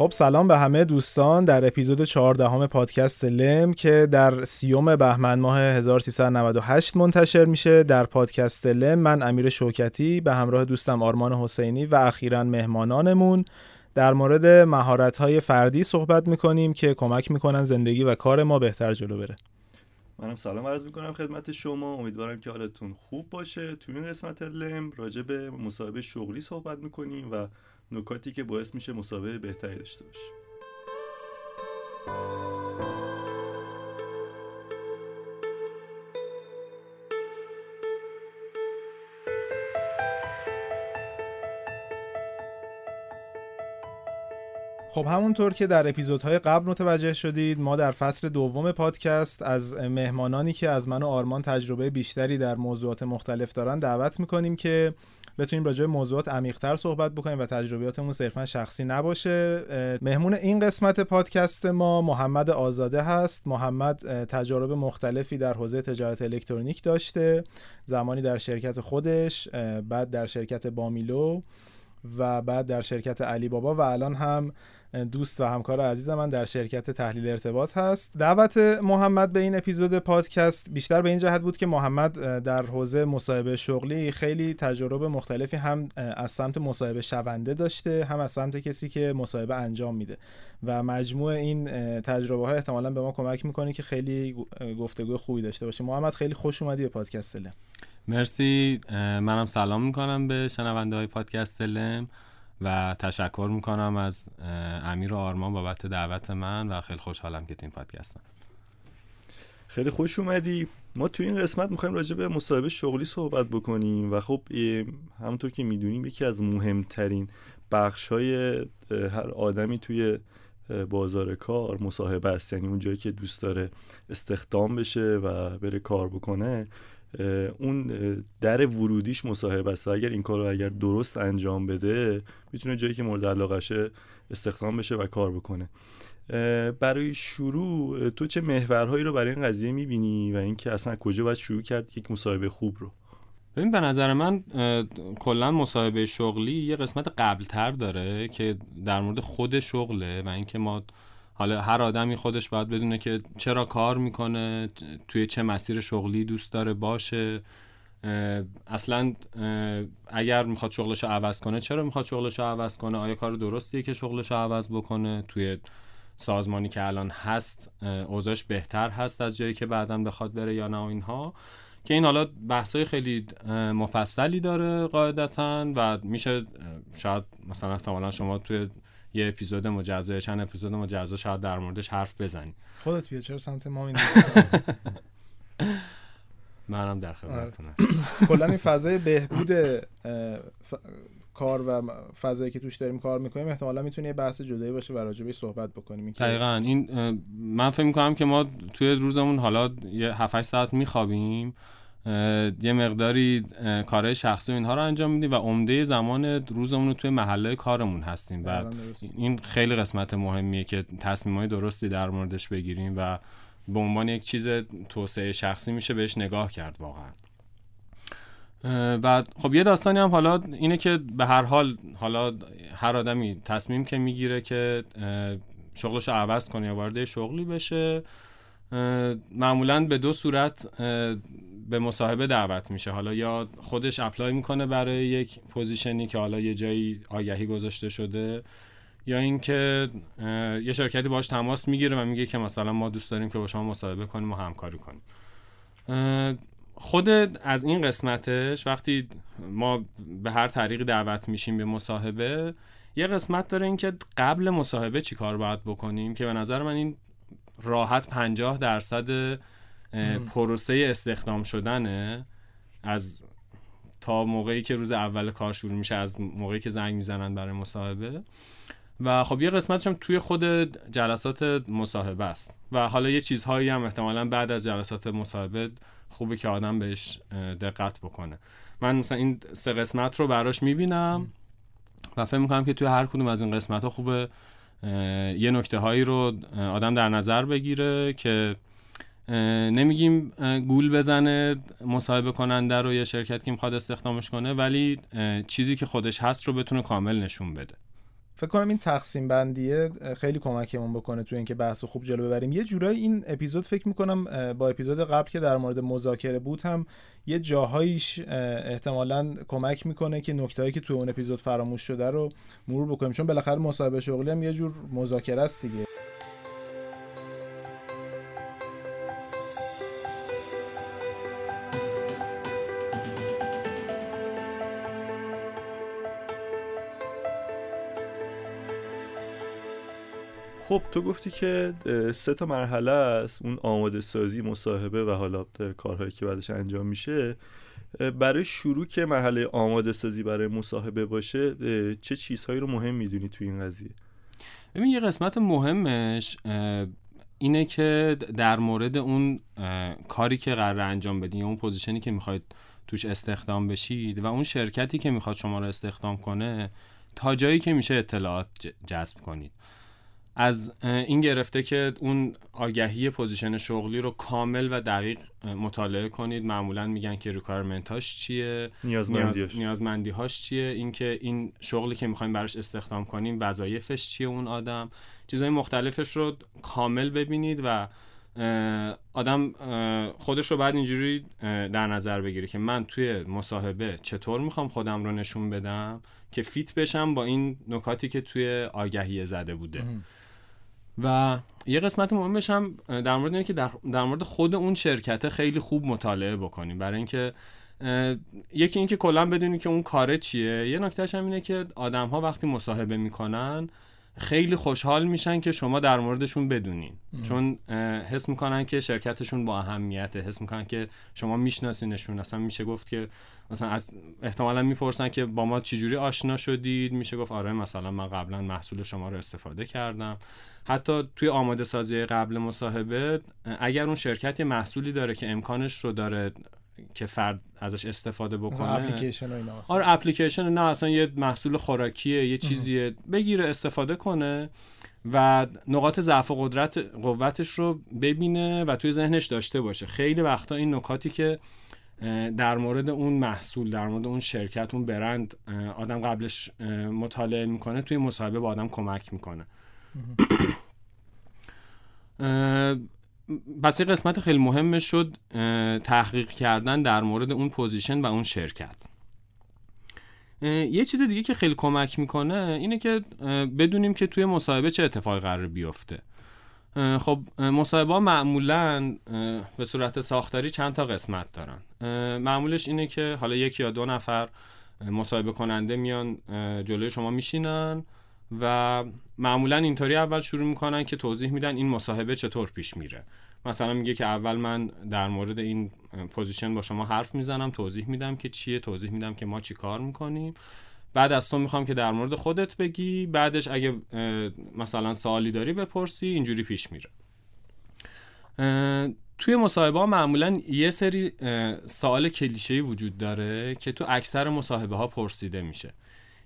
خب سلام به همه دوستان در اپیزود 14 همه پادکست لم که در سیوم بهمن ماه 1398 منتشر میشه. در پادکست لم من امیر شوکتی به همراه دوستم آرمان حسینی و اخیرا مهمانانمون. در مورد مهارت فردی صحبت می‌کنیم که کمک می‌کنن زندگی و کار ما بهتر جلو بره. منم سلام عرض می‌کنم خدمت شما. امیدوارم که حالتون خوب باشه. تو این قسمت لم راجع به مصاحبه شغلی صحبت می‌کنیم و نکاتی که باعث میشه مسابقه بهتری داشته باشیم خب همونطور که در اپیزودهای قبل متوجه شدید ما در فصل دوم پادکست از مهمانانی که از من و آرمان تجربه بیشتری در موضوعات مختلف دارن دعوت می‌کنیم که بتونیم راجع به موضوعات عمیق‌تر صحبت بکنیم و تجربیاتمون صرفا شخصی نباشه. مهمون این قسمت پادکست ما محمد آزاده هست. محمد تجارب مختلفی در حوزه تجارت الکترونیک داشته زمانی در شرکت خودش بعد در شرکت بامیلو و بعد در شرکت علی بابا و الان هم دوست و همکار عزیز من در شرکت تحلیل ارتباط هست. دعوت محمد به این اپیزود پادکست بیشتر به این جهت بود که محمد در حوزه مصاحبه شغلی خیلی تجربه مختلفی هم از سمت مصاحبه شونده داشته هم از سمت کسی که مصاحبه انجام میده. و مجموع این تجربه ها احتمالا به ما کمک می‌کنه که خیلی گفتگو خوبی داشته باشه محمد خیلی خوش اومدی به پادکست لم مرسی. منم سلام می‌کنم به شنونده های پادکست لم و تشکر می‌کنم از امیر و آرمان بابت دعوت من و خیلی خوشحالم که تو این پادکستم خیلی خوش اومدی. ما تو این قسمت می‌خوایم راجع به مصاحبه شغلی صحبت بکنیم و خب همونطور که می‌دونیم یکی از مهمترین بخش های هر آدمی توی بازار کار مصاحبه است. یعنی اون جایی که دوست داره استخدام بشه و بره کار بکنه. اون در ورودیش مصاحبه است اگر این کار رو اگر درست انجام بده می‌تونه جایی که مورد علاقشه استخدام بشه و کار بکنه. برای شروع تو چه محورهایی رو برای این قضیه می‌بینی و اینکه اصلا کجا باید شروع کرد یک مصاحبه خوب رو؟ ببین به نظر من کلا مصاحبه شغلی یه قسمت قبلتر داره که در مورد خود شغله و اینکه ما حالا هر آدمی خودش باید بدونه که چرا کار می‌کنه توی چه مسیر شغلی دوست داره باشه. اصلا اگر می‌خواد شغلش رو عوض کنه چرا می‌خواد شغلش رو عوض کنه؟ آیا کار درستیه که شغلش رو عوض بکنه؟ توی سازمانی که الان هست اوضاعش بهتر هست از جایی که بعدا بخواد بره یا نه اینها. که این حالا بحثای خیلی مفصلی داره قاعدتا و میشه شاید مثلا احتمالا شما توی یه اپیزود مجزا چند اپیزود مجزا شاید در موردش حرف بزنی. خودت بیا چرا سمت ما این منم در خدمتتون کلا این فضای بهبود کار و فضایی که توش داریم کار می‌کنیم احتمالا می‌تونه یه بحث جدایی باشه و راجبش صحبت بکنیم. دقیقا. این من فکر می‌کنم که ما توی روزمون حالا یه 7 ساعت میخوابیم. یه مقداری کارهای شخصی اینها رو انجام میدیم و عمده زمان روزمون رو توی محله کارمون هستیم. و این خیلی قسمت مهمیه که تصمیمای درستی در موردش بگیریم و به عنوان یک چیز توسعه شخصی میشه بهش نگاه کرد واقعا. و خب یه داستانی هم حالا اینه که به هر حال حالا هر آدمی تصمیم که می‌گیره که شغلش رو عوض کنه یا وارد شغلی بشه معمولا به دو صورت به مصاحبه دعوت میشه. حالا یا خودش apply می‌کنه برای یک position ی که حالا یه جایی آگهی گذاشته شده یا اینکه یه شرکتی باش تماس می‌گیره و میگه که مثلا ما دوست داریم که با شما مصاحبه کنیم و همکاری کنیم. خود از این قسمتش وقتی ما به هر طریقی دعوت میشیم به مصاحبه یه قسمت داره اینکه قبل مصاحبه چی کار باید بکنیم که به نظر من این راحت 50 درصد پروسه استخدام شدنه از تا موقعی که روز اول کار شروع میشه از موقعی که زنگ می‌زنن برای مصاحبه. و خب یه قسمتش هم توی خود جلسات مصاحبه است. و حالا یه چیزهایی هم احتمالا بعد از جلسات مصاحبه خوبه که آدم بهش دقت بکنه. من مثلا این سه قسمت رو براش می‌بینم و فکر می‌کنم که توی هر کدوم از این قسمت ها خوبه یه نکته هایی رو آدم در نظر بگیره که نمیگیم گول بزنه مصاحبه کننده رو یا شرکت که می‌خواد استخدامش کنه ولی چیزی که خودش هست رو بتونه کامل نشون بده. فکر کنم این تقسیم بندیه خیلی کمکمون بکنه تو اینکه بحث خوب جلو ببریم. یه جورایی این اپیزود فکر می‌کنم با اپیزود قبل که در مورد مذاکره بود هم یه جاهاییش احتمالا کمک می‌کنه که نکتهایی که تو اون اپیزود فراموش شده رو مرور بکنیم. چون بالاخره مصاحبه شغلی هم یه جور مذاکره است دیگه. خب تو گفتی که سه تا مرحله است. اون آماده سازی مصاحبه و حالا کارهایی که بعدش انجام میشه. برای شروع که مرحله آماده سازی برای مصاحبه باشه چه چیزهایی رو مهم می‌دونی توی این قضیه؟ ببین یه قسمت مهمش اینه که در مورد اون کاری که قراره انجام بدین یا اون position ی که می‌خواید توش استخدام بشید و اون شرکتی که می‌خواد شما رو استخدام کنه تا جایی که میشه اطلاعات جذب کنید. از این گرفته که اون آگهی position شغلی رو کامل و دقیق مطالعه کنید. معمولا میگن که requirement چیه؟ نیازمندیاش نیازمندی هاش چیه؟ اینکه این شغلی که می‌خوایم براش استخدام کنیم وظایفش چیه اون آدم؟ چیزهای مختلفش رو کامل ببینید و آدم خودش رو بعد اینجوری در نظر بگیره که من توی مصاحبه چطور می‌خوام خودم رو نشون بدم که fit بشم با این نکاتی که توی آگهی زده بوده. و یه قسمت مهمش هم در مورد اینه که در, در مورد خود اون شرکت خیلی خوب مطالعه بکنیم. برای اینکه یکی اینکه کلا بدونی که اون کاره چیه. یه نکتهش هم اینه که آدم ها وقتی مصاحبه می‌کنن خیلی خوشحال میشن که شما در موردشون بدونین. چون حس می‌کنن که شرکتشون با اهمیته. حس می‌کنن که شما میشناسینشون. اصلا میشه گفت که مثلا از احتمالا می‌پرسن که با ما چجوری آشنا شدید؟ میشه گفت آره مثلا من قبلا محصول شما رو استفاده کردم. حتی توی آماده سازی قبل مصاحبه اگر اون شرکت یه محصولی داره که امکانش رو داره که فرد ازش استفاده بکنه. اپلیکیشن آره اپلیکیشن نه اصلا یه محصول خوراکیه یه چیزیه. بگیره استفاده کنه و نقاط ضعف و قدرت قوتش رو ببینه و توی ذهنش داشته باشه. خیلی وقتا این نکاتی که در مورد اون محصول در مورد اون شرکت اون برند آدم قبلش مطالعه می‌کنه توی مصاحبه با آدم کمک می‌کنه. پس یه قسمت خیلی مهمه شد تحقیق کردن در مورد اون پوزیشن و اون شرکت. یه چیز دیگه که خیلی کمک می‌کنه اینه که بدونیم که توی مصاحبه چه اتفاقی قرار بیفته. خب مصاحبه معمولا به صورت ساختاری چند تا قسمت دارن. معمولش اینه که حالا یک یا دو نفر مصاحبه کننده میان جلوی شما میشینن. و معمولا اینطوری اول شروع می‌کنن که توضیح میدن این مصاحبه چطور پیش میره. مثلا میگه که اول من در مورد این پوزیشن با شما حرف می‌زنم توضیح میدم که چیه توضیح میدم که ما چی کار می‌کنیم. بعد از تو می‌خوام که در مورد خودت بگی بعدش اگه مثلا سوالی داری بپرسی اینجوری پیش میره. توی مصاحبه ها معمولا یه سری سوال کلیشه وجود داره که تو اکثر مصاحبه ها پرسیده میشه.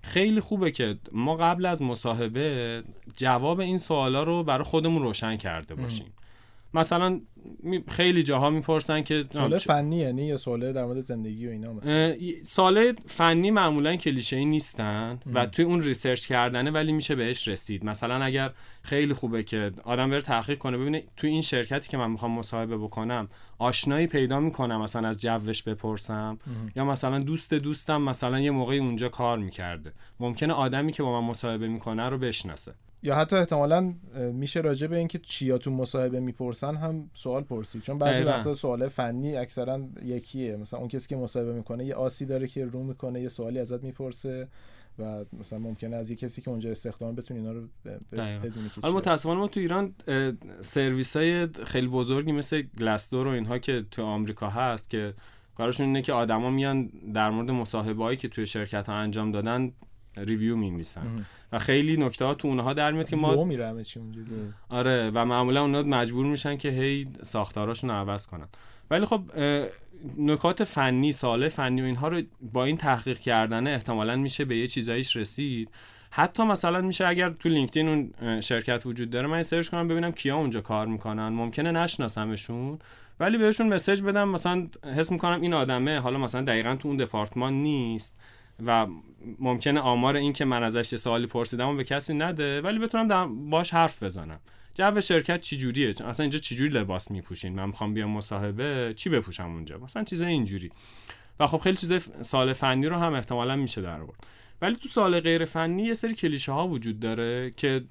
خیلی خوبه که ما قبل از مصاحبه جواب این سوالا رو برای خودمون روشن کرده باشیم. مثلا خیلی جاها می‌پرسن که سوال فنی یعنی یا سوال در مورد زندگی و اینا مثلا؟ سوال فنی معمولا کلیشه ای نیستن و توی اون ریسرچ کردنه ولی میشه بهش رسید. مثلا اگر خیلی خوبه که آدم بره تحقیق کنه ببینه توی این شرکتی که من می‌خوام مصاحبه بکنم آشنایی پیدا می‌کنم مثلا از جوش بپرسم. یا مثلا دوست دوستم مثلا یه موقعی اونجا کار می‌کرده. ممکنه آدمی که با من مصاحبه می‌کنه رو بشناسه. یا حتی احتمالا میشه راجع به اینکه چیا تو مصاحبه می‌پرسن هم سوال پرسید. چون بعضی وقتا سوال فنی اکثرا یکیه. مثلا اون کسی که مصاحبه می‌کنه یه آسی داره که رو می‌کنه یه سوالی ازت می‌پرسه و مثلا ممکنه از یه کسی که اونجا استخدام بتونی اینا رو بدونی حالا متاسفانه ما تو ایران سرویس های خیلی بزرگی مثل گلاسدور و اینها که تو آمریکا هست که کارشون اینه که آدما میان در مورد مصاحبه‌ای که توی شرکت ها انجام دادن ریویو میمیسن و خیلی نکته ها تو اونها در میاد که ما آره و معمولا اونها مجبور میشن که هی ساختاراشون رو عوض کنن. ولی خب نکات فنی ساله فنی و اینها رو با این تحقیق کردن احتمالا میشه به یه چیزایش رسید. حتی مثلا میشه اگر تو لینکدین اون شرکت وجود داره من سرچ کنم ببینم کیا اونجا کار می‌کنن. ممکنه نشناسمشون ولی بهشون مسج بدم مثلا حس می‌کنم این آدمه حالا مثلا دقیقا تو اون دپارتمان نیست. و ممکنه آمار این که من ازش یه سوالی پرسیدم و به کسی نده ولی بتونم باش حرف بزنم. جو شرکت چی جوریه؟ اصلا اینجا چی جوری لباس میپوشین؟ من می‌خوام بیام مصاحبه چی بپوشم اونجا؟ مثلا چیزای اینجوری. و خب خیلی چیزای سوال فنی رو هم احتمالا میشه در آورد. ولی تو سوال غیر فنی یه سری کلیشه ها وجود داره که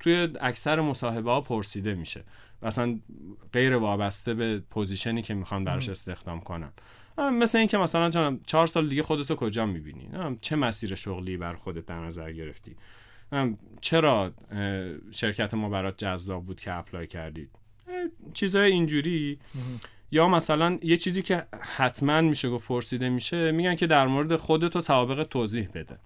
توی اکثر مصاحبه ها پرسیده میشه. مثلا غیر وابسته به position ی که می‌خوام درش استخدام کنم. مثل اینکه مثلا چهار سال دیگه خودتو کجا می‌بینی؟ چه مسیر شغلی بر خودت در نظر گرفتی؟ چرا شرکت ما برات جذاب بود که apply کردید چیزای اینجوری. یا مثلا یه چیزی که حتما میشه گفت پرسیده میشه میگن که در مورد خودت و سوابق توضیح بده.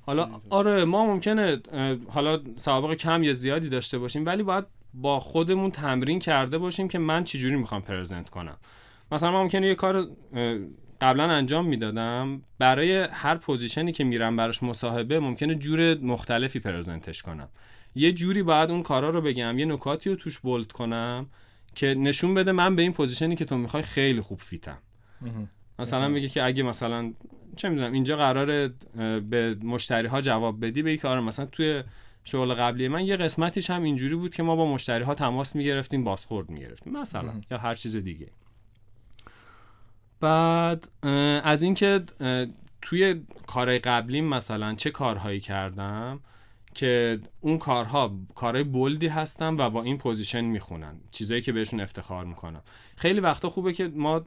حالا آره ما ممکنه حالا سوابق کم یا زیادی داشته باشیم ولی باید با خودمون تمرین کرده باشیم که من چجوری می‌خوام پرزنت کنم. مثلا من ممکنه یه کار قبلا انجام می‌دادم. برای هر پوزیشنی که میرم براش مصاحبه ممکنه جور مختلفی پرزنتش کنم. یه جوری باید اون کارا رو بگم. یه نکاتی رو توش bold کنم که نشون بده من به این position ی که تو می‌خوای خیلی خوب fit م. مثلا میگه که اگه مثلا چه می‌دونم اینجا قراره به مشتری ها جواب بدی به آره مثلا توی شغل قبلی من یه قسمتیش هم اینجوری بود که ما با مشتری ها تماس می‌گرفتیم بازخورد می‌گرفتیم مثلا یا هر چیز دیگه. بعد از اینکه توی کارهای قبلیم مثلا چه کارهایی کردم که اون کارها کارهای bold ی هستن و با این position می‌خونن چیزایی که بهشون افتخار می‌کنم. خیلی وقتا خوبه که ما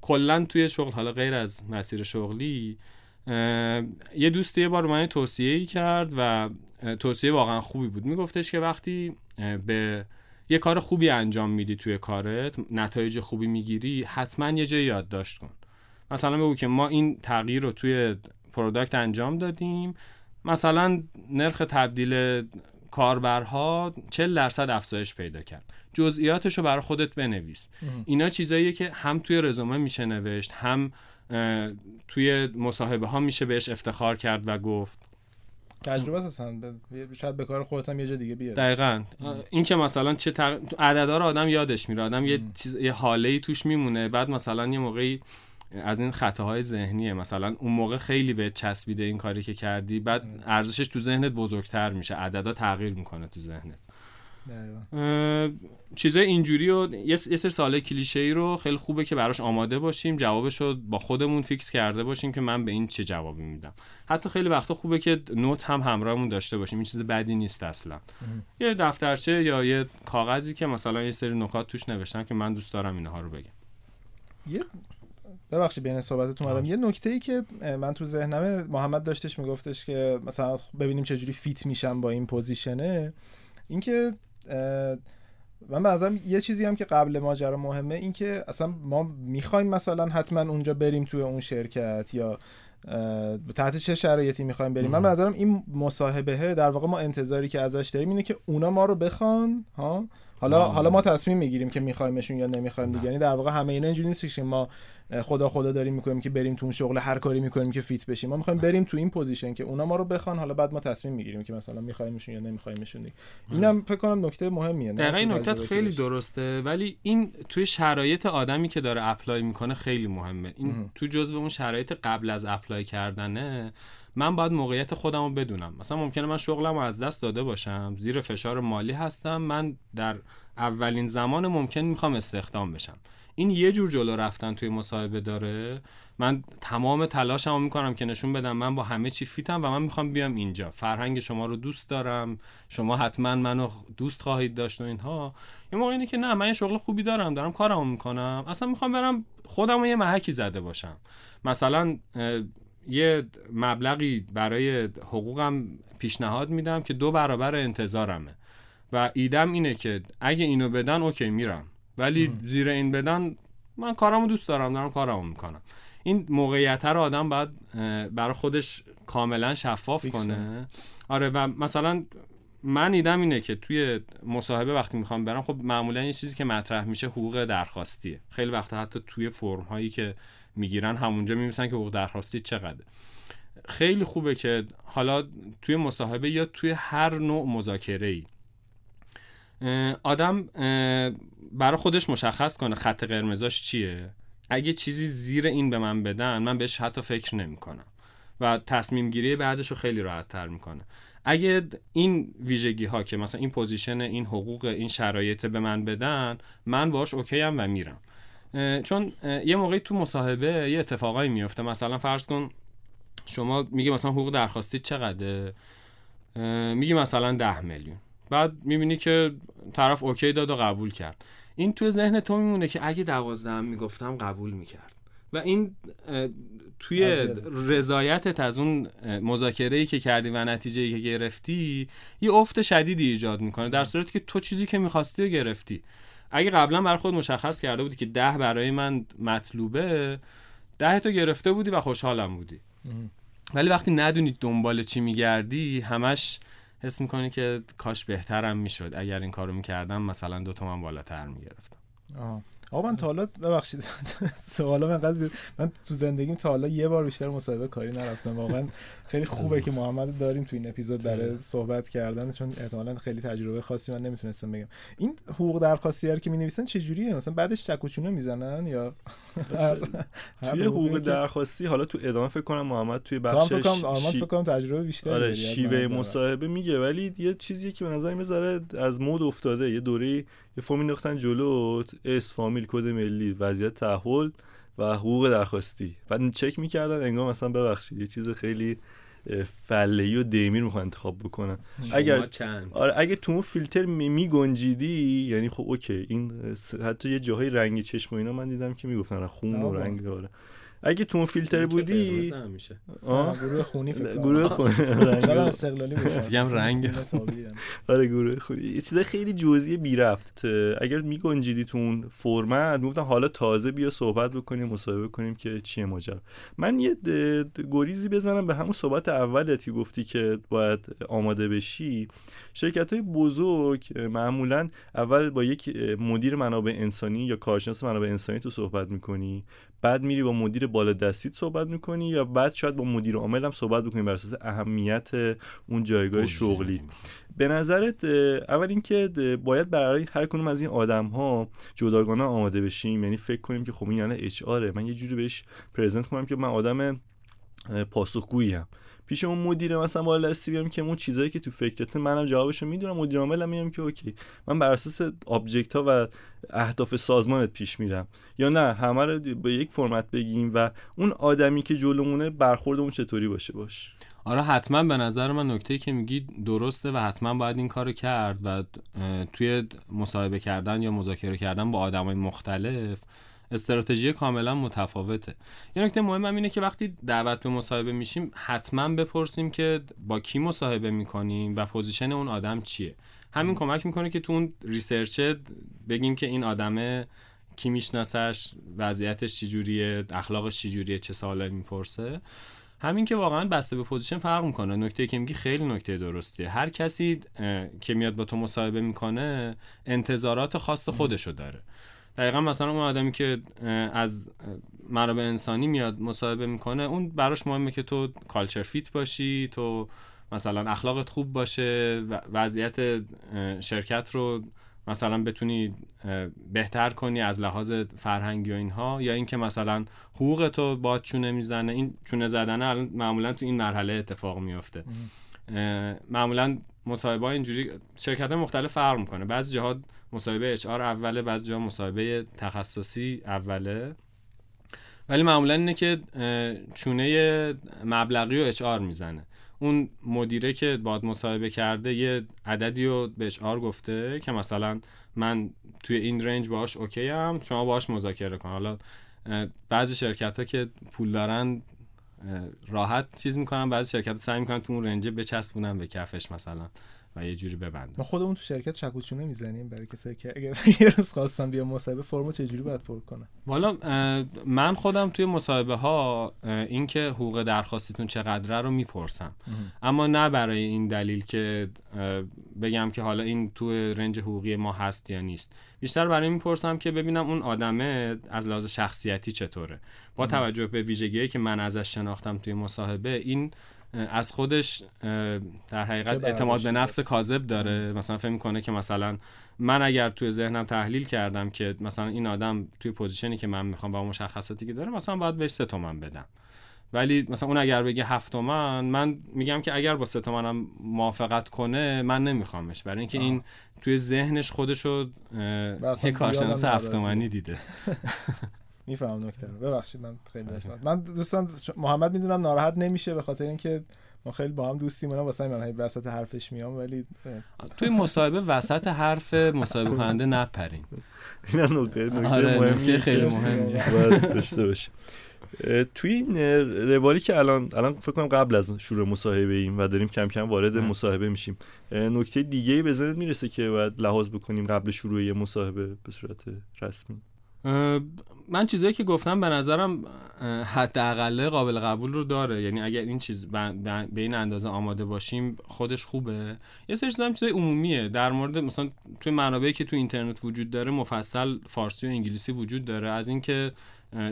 کلا توی شغل حالا غیر از مسیر شغلی یه دوستی یه بار من توصیه ای کرد و توصیه واقعا خوبی بود. میگفتش که وقتی به یه کار خوبی انجام میدی توی کارت نتایج خوبی می‌گیری حتما یه جای یادداشت کن. مثلا بگو که ما این تغییر رو توی پروداکت انجام دادیم. مثلا نرخ تبدیل کاربرها 40 درصد افزایش پیدا کرد. جزئیاتش رو برای خودت بنویس. اینا چیزاییه که هم توی رزومه میشه نوشت هم توی مصاحبه ها میشه بهش افتخار کرد و گفت. تجربه هستن شاید به کار خودت هم یه جا دیگه بیاد دقیقا. این که مثلا چه تق... عددا رو آدم یادش میره. آدم یه چیز یه حاله ای توش میمونه. بعد مثلا یه موقعی از این خطاهای ذهنیه. مثلا اون موقع خیلی به چسبیده این کاری که کردی. بعد ارزشش تو ذهنت بزرگتر میشه. عددا تغییر می‌کنه تو ذهنت. چیزای اینجوری و یه سری سال کلیشه ای رو خیلی خوبه که براش آماده باشیم جوابش رو با خودمون فیکس کرده باشیم که من به این چه جوابی میدم. حتی خیلی وقتا خوبه که نوت هم همراهمون داشته باشیم این چیز بدی نیست اصلا. یه دفترچه یا یه کاغذی که مثلا یه سری نکات توش نوشتم که من دوست دارم اینها رو بگم. یه ببخشید بین صحبتتون اومدم. یه نکته ای که من تو ذهنم محمد داشتش میگفتش که مثلا ببینیم چجوری فیت میشم با این پوزیشنه اینکه من به یه چیزی هم که قبل ماجرا مهمه این که اصلا ما می‌خوایم مثلا حتما اونجا بریم توی اون شرکت یا تحت چه شرایطی می‌خوایم بریم. من به نظرم این مصاحبه در واقع ما انتظاری که ازش داریم اینه که اونا ما رو بخوان ها؟ حالا حالا ما تصمیم می‌گیریم که میخوایمشون یا نمی‌خوایم دیگه. یعنی در واقع همه اینا اینجوری نیست که ما خدا خدا داریم می‌کنیم که بریم تو اون شغل هر کاری می‌کنیم که fit بشیم. ما می‌خوایم بریم تو این position که اونا ما رو بخوان حالا بعد ما تصمیم می‌گیریم که مثلا میخوایمشون یا نمیخوایمشون اینم فکر کنم نکته مهمیه دقیقاً این نکته خیلی درسته ولی این توی شرایط آدمی که داره apply می‌کنه خیلی مهمه. این تو جزو اون شرایط قبل از apply کردنه. من باید موقعیت خودم رو بدونم. مثلا ممکنه من شغلم رو از دست داده باشم زیر فشار مالی هستم من در اولین زمان ممکن می‌خوام استخدام بشم. این یه جور جلو رفتن توی مصاحبه داره. من تمام تلاشمو می‌کنم که نشون بدم من با همه چی فیتم و من می‌خوام بیام اینجا. فرهنگ شما رو دوست دارم. شما حتما منو دوست خواهید داشت و اینها. یه موقع اینه که نه من یه شغل خوبی دارم دارم کارمو می‌کنم. اصلا می‌خوام برم خودم یه محکی زده باشم. مثلا یه مبلغی برای حقوقم پیشنهاد میدم که دو برابر انتظارمه. و ایدم اینه که اگه اینو بدن اوکی میرم. ولی زیر این بدن من کارمو دوست دارم دارم کارمو می‌کنم. این موقعیت رو آدم باید برای خودش کاملا شفاف کنه. آره و مثلا من ایدم اینه که توی مصاحبه وقتی می‌خوام برم خب معمولا یه چیزی که مطرح میشه حقوق درخواستیه. خیلی وقتا حتی توی فرم هایی که می‌گیرن همونجا میمیسن که حقوق درخواستی چقدر خیلی خوبه که حالا توی مصاحبه یا توی هر نوع مذاکره ای آدم برای خودش مشخص کنه خط قرمزاش چیه. اگه چیزی زیر این به من بدن من بهش حتی فکر نمی‌کنم. و تصمیم گیری بعدش رو خیلی راحت تر می‌کنه. اگه این ویژگی ها که مثلا این position این حقوق این شرایط به من بدن من باش okay م و میرم. چون یه موقعی تو مصاحبه یه اتفاقایی میفته مثلا فرض کن شما میگه مثلا حقوق درخواستی چقدره؟ میگی مثلا ده میلیون. بعد می‌بینی که طرف اوکی داد و قبول کرد. این تو ذهن تو میمونه که اگه دوازده می‌گفتم قبول می‌کرد. و این توی رضایتت از اون مذاکره ای که کردی و نتیجه ای که گرفتی یه افت شدیدی ایجاد می‌کنه در صورتی که تو چیزی که می‌خواستی رو گرفتی. اگه قبلا بر خود مشخص کرده بودی که ده برای من مطلوبه ده تو گرفته بودی و خوشحالم بودی. ولی وقتی ندونی دنبال چی میگردی همش حس می‌کنی که کاش بهترم می‌شد. اگر این کارو می‌کردم مثلا دو تومن بالاتر می‌گرفتم. آقا من تا حالا ببخشید سوالا من من تو زندگیم تا حالا یه بار بیشتر مصاحبه کاری نرفتم. واقعا خیلی خوبه که محمد داریم تو این اپیزود برای صحبت کردن چون احتمالا خیلی تجربه خاصی من نمی‌تونستم بگم. این حقوق درخواستی که می نویسن چه جوریه مثلا بعدش چکوچونه می‌زنن یا توی حقوق درخواستی حالا تو ادامه فکر کنم محمد توی بخش فکر کنم فکر کنم تجربه بیشتری آره شیوه مصاحبه میگه ولی یه چیزی که به نظر می‌ذاره از مود افتاده یه دوره یه فرمی نختن جلو اس فامیل کد ملی وضعیت تحول و حقوق درخواستی. بعد چک می‌کردن انگار مثلا ببخشید یه چیز خیلی فله و دیمیر می‌خوان انتخاب بکنن. اگر آره اگه تو اون فیلتر می گنجیدی یعنی خب اوکی این حتی یه جاهای رنگ چشم و اینا من دیدم که می‌گفتن خون و رنگ آره. اگه تو اون فیلتر بودی گروه خونی فکر گروه خونی. استقلالی رنگ. آره گروه خونی. یه چیز خیلی جزئی بی ربط. اگر میگنجیدی تو اون فرمت می‌گفتن حالا تازه بیا صحبت بکنیم مصاحبه کنیم که چیه ماجرا. من یه گریزی بزنم به همون صحبت اولت که گفتی که باید آماده بشی. شرکت های بزرگ معمولا اول با یک مدیر منابع انسانی یا کارشناس منابع انسانی تو صحبت می‌کنی. بعد میری با مدیر بالا دستیت صحبت می‌کنی یا بعد شاید با مدیر عامل هم صحبت بکنی بر اساس اهمیت اون جایگاه شغلی. به نظرت اول اینکه باید برای هر کنون از این آدم ها جداگانه آماده بشیم. یعنی فکر کنیم که خب این یعنی اچ من یه جوری بهش present کنم که من آدم پاسخگویی‌ام. پیش اون مدیر مثلا بالا دستی بیام که اون چیزایی که تو فکرت منم جوابشو می‌دونم مدیر عاملم میگم که okay. من بر اساس object ها و اهداف سازمانت پیش میرم. یا نه همه رو به یک فرمت بگیم و اون آدمی که جلومونه برخوردمون چطوری باشه؟ باش. آره حتما به نظر من نکته که میگی درسته و حتما باید این کارو کرد و توی مصاحبه کردن یا مذاکره کردن با آدمای مختلف استراتژی کاملا متفاوته. یه نکته مهم اینه که وقتی دعوت به مصاحبه میشیم حتما بپرسیم که با کی مصاحبه می‌کنیم و position اون آدم چیه. همین کمک می‌کنه که تو اون research بگیم که این آدمه کی میشناسش وضعیتش چجوریه اخلاقش چجوریه چه سوالایی می‌پرسه. همین که واقعا بسته به position فرق می‌کنه. نکته که میگی خیلی نکته درستیه. هر کسی که میاد با تو مصاحبه می‌کنه انتظارات خاص خودشو داره. دقیقا مثلا اون آدمی که از منابع انسانی میاد مصاحبه می‌کنه اون براش مهمه که تو کالچر فیت باشی تو مثلا اخلاقت خوب باشه وضعیت شرکت رو مثلا بتونی بهتر کنی از لحاظ فرهنگی و اینها یا اینکه مثلا حقوق تو با چونه می‌زنه. این چونه زدن معمولا تو این مرحله اتفاق میفته معمولا مصاحبه اینجوری شرکت مختلف فرق می‌کنه. بعضی جاها مصاحبه HR اوله بعضی جاها مصاحبه تخصصی اوله. ولی معمولا اینه که چونه مبلغی و HR می‌زنه. اون مدیره که باهات مصاحبه کرده یه عددی رو به HR گفته که مثلا من توی این range باهاش okay ام شما باهاش مذاکره کن. حالا بعضی شرکت ها که پول دارن راحت چیز می‌کنن بعضی شرکت سعی می‌کنن تو اون رنجه بچسبونن به کفش مثلا. و یه جوری ببندن ما خودمون تو شرکت چکوچونه می‌زنیم برای کسایی که اگر یه روز خواستم بیا مصاحبه فرمو چه جوری باید پر کنم والا من خودم توی مصاحبه ها اینکه حقوق درخواستتون چقدره رو می‌پرسم. اما نه برای این دلیل که بگم که حالا این تو رنج حقوقی ما هست یا نیست. بیشتر برای این می‌پرسم که ببینم اون آدمه از لحاظ شخصیتی چطوره. با توجه به ویژگیهایی که من ازش شناختم توی مصاحبه این از خودش در حقیقت اعتماد به نفس کاذب داره. مثلا فکر می‌کنه که مثلا من اگر توی ذهنم تحلیل کردم که مثلا این آدم توی پوزیشنی که من می‌خوام با مشخصاتی که داره مثلا باید بهش سه تومن بدم. ولی مثلا اون اگر بگه هفت تومن من میگم که اگر با سه تومنم موافقت کنه من نمیخوامش. برای اینکه این توی ذهنش خودشو یه کارشناس هفت تومنی دیده. میفهم نکته رو. ببخشید من خیلی من دوستان محمد می‌دونم ناراحت نمیشه به خاطر اینکه ما خیلی با هم دوستیم اونا واسه من وسط حرفش میام ولی توی مصاحبه وسط حرف مصاحبه کننده نپرین. این نکته نکته آره، مهمیه خیلی مهمیه. داشته باشه توی این روالی که الان الان فکر کنم قبل از شروع مصاحبه ایم و داریم کم کم وارد مصاحبه میشیم. نکته دیگه ای به ذهنت می‌رسه که باید لحاظ بکنیم قبل شروع یه مصاحبه به صورت رسمی؟ من چیزایی که گفتم به نظرم حداقل قابل قبول رو داره. یعنی اگر این چیز به این اندازه آماده باشیم خودش خوبه. یه سری چیزا چیزای عمومیه. در مورد مثلا توی منابعی که تو اینترنت وجود داره مفصل فارسی و انگلیسی وجود داره. از اینکه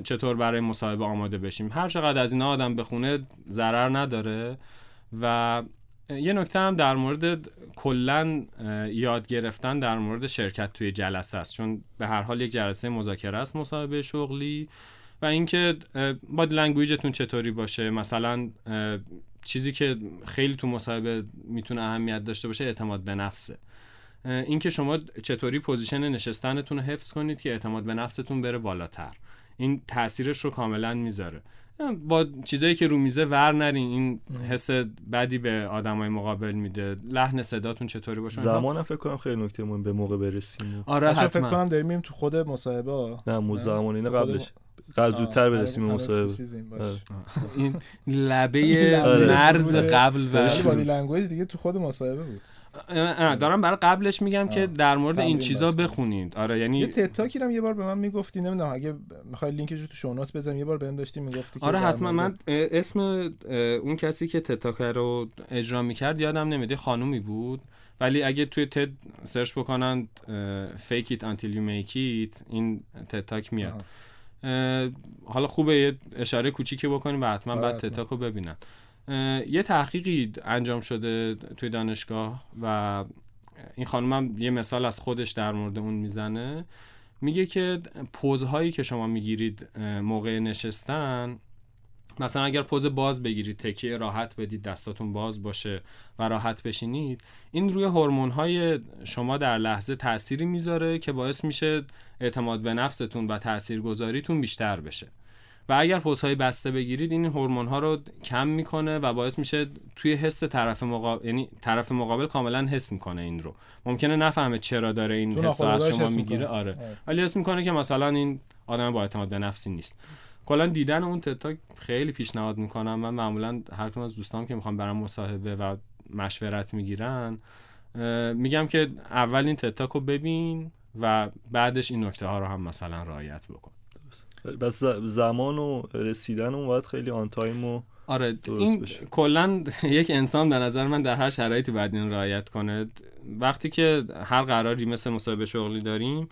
چطور برای مصاحبه آماده بشیم. هر چقدر از اینا آدم بخونه ضرر نداره. و یه نکته هم در مورد کلا یاد گرفتن در مورد شرکت توی جلسه است. چون به هر حال یک جلسه مذاکره است مصاحبه شغلی و اینکه body language تون چطوری باشه؟ مثلا چیزی که خیلی تو مصاحبه می‌تونه اهمیت داشته باشه اعتماد به نفسه. اینکه شما چطوری position نشستنتون رو حفظ کنید که اعتماد به نفستون بره بالاتر. این تاثیرش رو کاملا می‌ذاره. با چیزایی که رو میزه ور نرین. این حس بدی به آدمای مقابل میده. لحن صداتون چطوری باشه؟ زمانم فکر کنم خیلی نکته مهم به موقع برسیم. آره حتما فکر کنم داریم میریم تو خود مصاحبه. نه مو زمان اینه قبلش. قبل زودتر برسیم به مصاحبه. این لبه مرز قبل و body language دیگه تو خود مصاحبه بود. دارم برای قبلش میگم که در مورد این چیزا بخونید. آره یعنی یه TED Talk ی هم یه بار به من می‌گفتی نمی‌دونم اگه می‌خوای لینکش رو تو show note بزنم یه بار بهم داشتی می‌گفتی آره حتما. من اسم اون کسی که TED Talk رو اجرا می‌کرد یادم نمیاد خانومی بود. ولی اگه توی TED search بکنن fake it until you make it این TED Talk میاد. حالا خوبه یه اشاره کوچیکی بکنیم و حتما بعد TED Talk رو ببینن. یه تحقیقی انجام شده توی دانشگاه و این خانم هم یه مثال از خودش در مورد اون می‌زنه. میگه که پوزهایی که شما می‌گیرید موقع نشستن مثلا اگر پوز باز بگیرید تکیه راحت بدید دستاتون باز باشه و راحت بشینید این روی هورمون های شما در لحظه تأثیری می‌ذاره که باعث میشه اعتماد به نفستون و تاثیرگذاریتون بیشتر بشه. و اگر پوزهای بسته بگیرید این هورمون ها رو کم می‌کنه و باعث میشه توی حس طرف مقابل یعنی طرف مقابل کاملا حس می‌کنه این رو. ممکنه نفهمه چرا داره این حس از شما می‌گیره. آره. ولی حس می‌کنه که مثلا این آدم با اعتماد به نفسی نیست. کلا دیدن اون تتا خیلی پیشنهاد می‌کنم. من معمولا هر کدوم از دوستام که می‌خوام برام مصاحبه و مشورت می‌گیرن میگم که اول این تتاک رو ببین و بعدش این نکته ها رو هم مثلا رعایت بکن. بس زمان و رسیدن اون باید خیلی آن تایم و آره این کلا یک انسان به نظر من در هر شرایطی باید این رعایت کنه. وقتی که هر قراری مثل مصاحبه شغلی داریم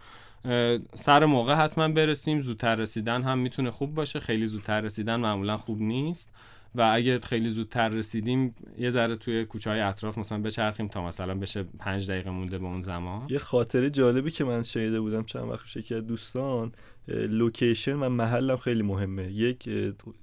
سر موقع حتما برسیم زودتر رسیدن هم می‌تونه خوب باشه. خیلی زودتر رسیدن معمولا خوب نیست. و اگه خیلی زودتر رسیدیم یه ذره توی کوچه های اطراف مثلا بچرخیم تا مثلا بشه پنج دقیقه مونده به اون زمان. یه خاطره جالبی که من شنیده بودم چند وقت پیش که دوستان location و محلم خیلی مهمه. یک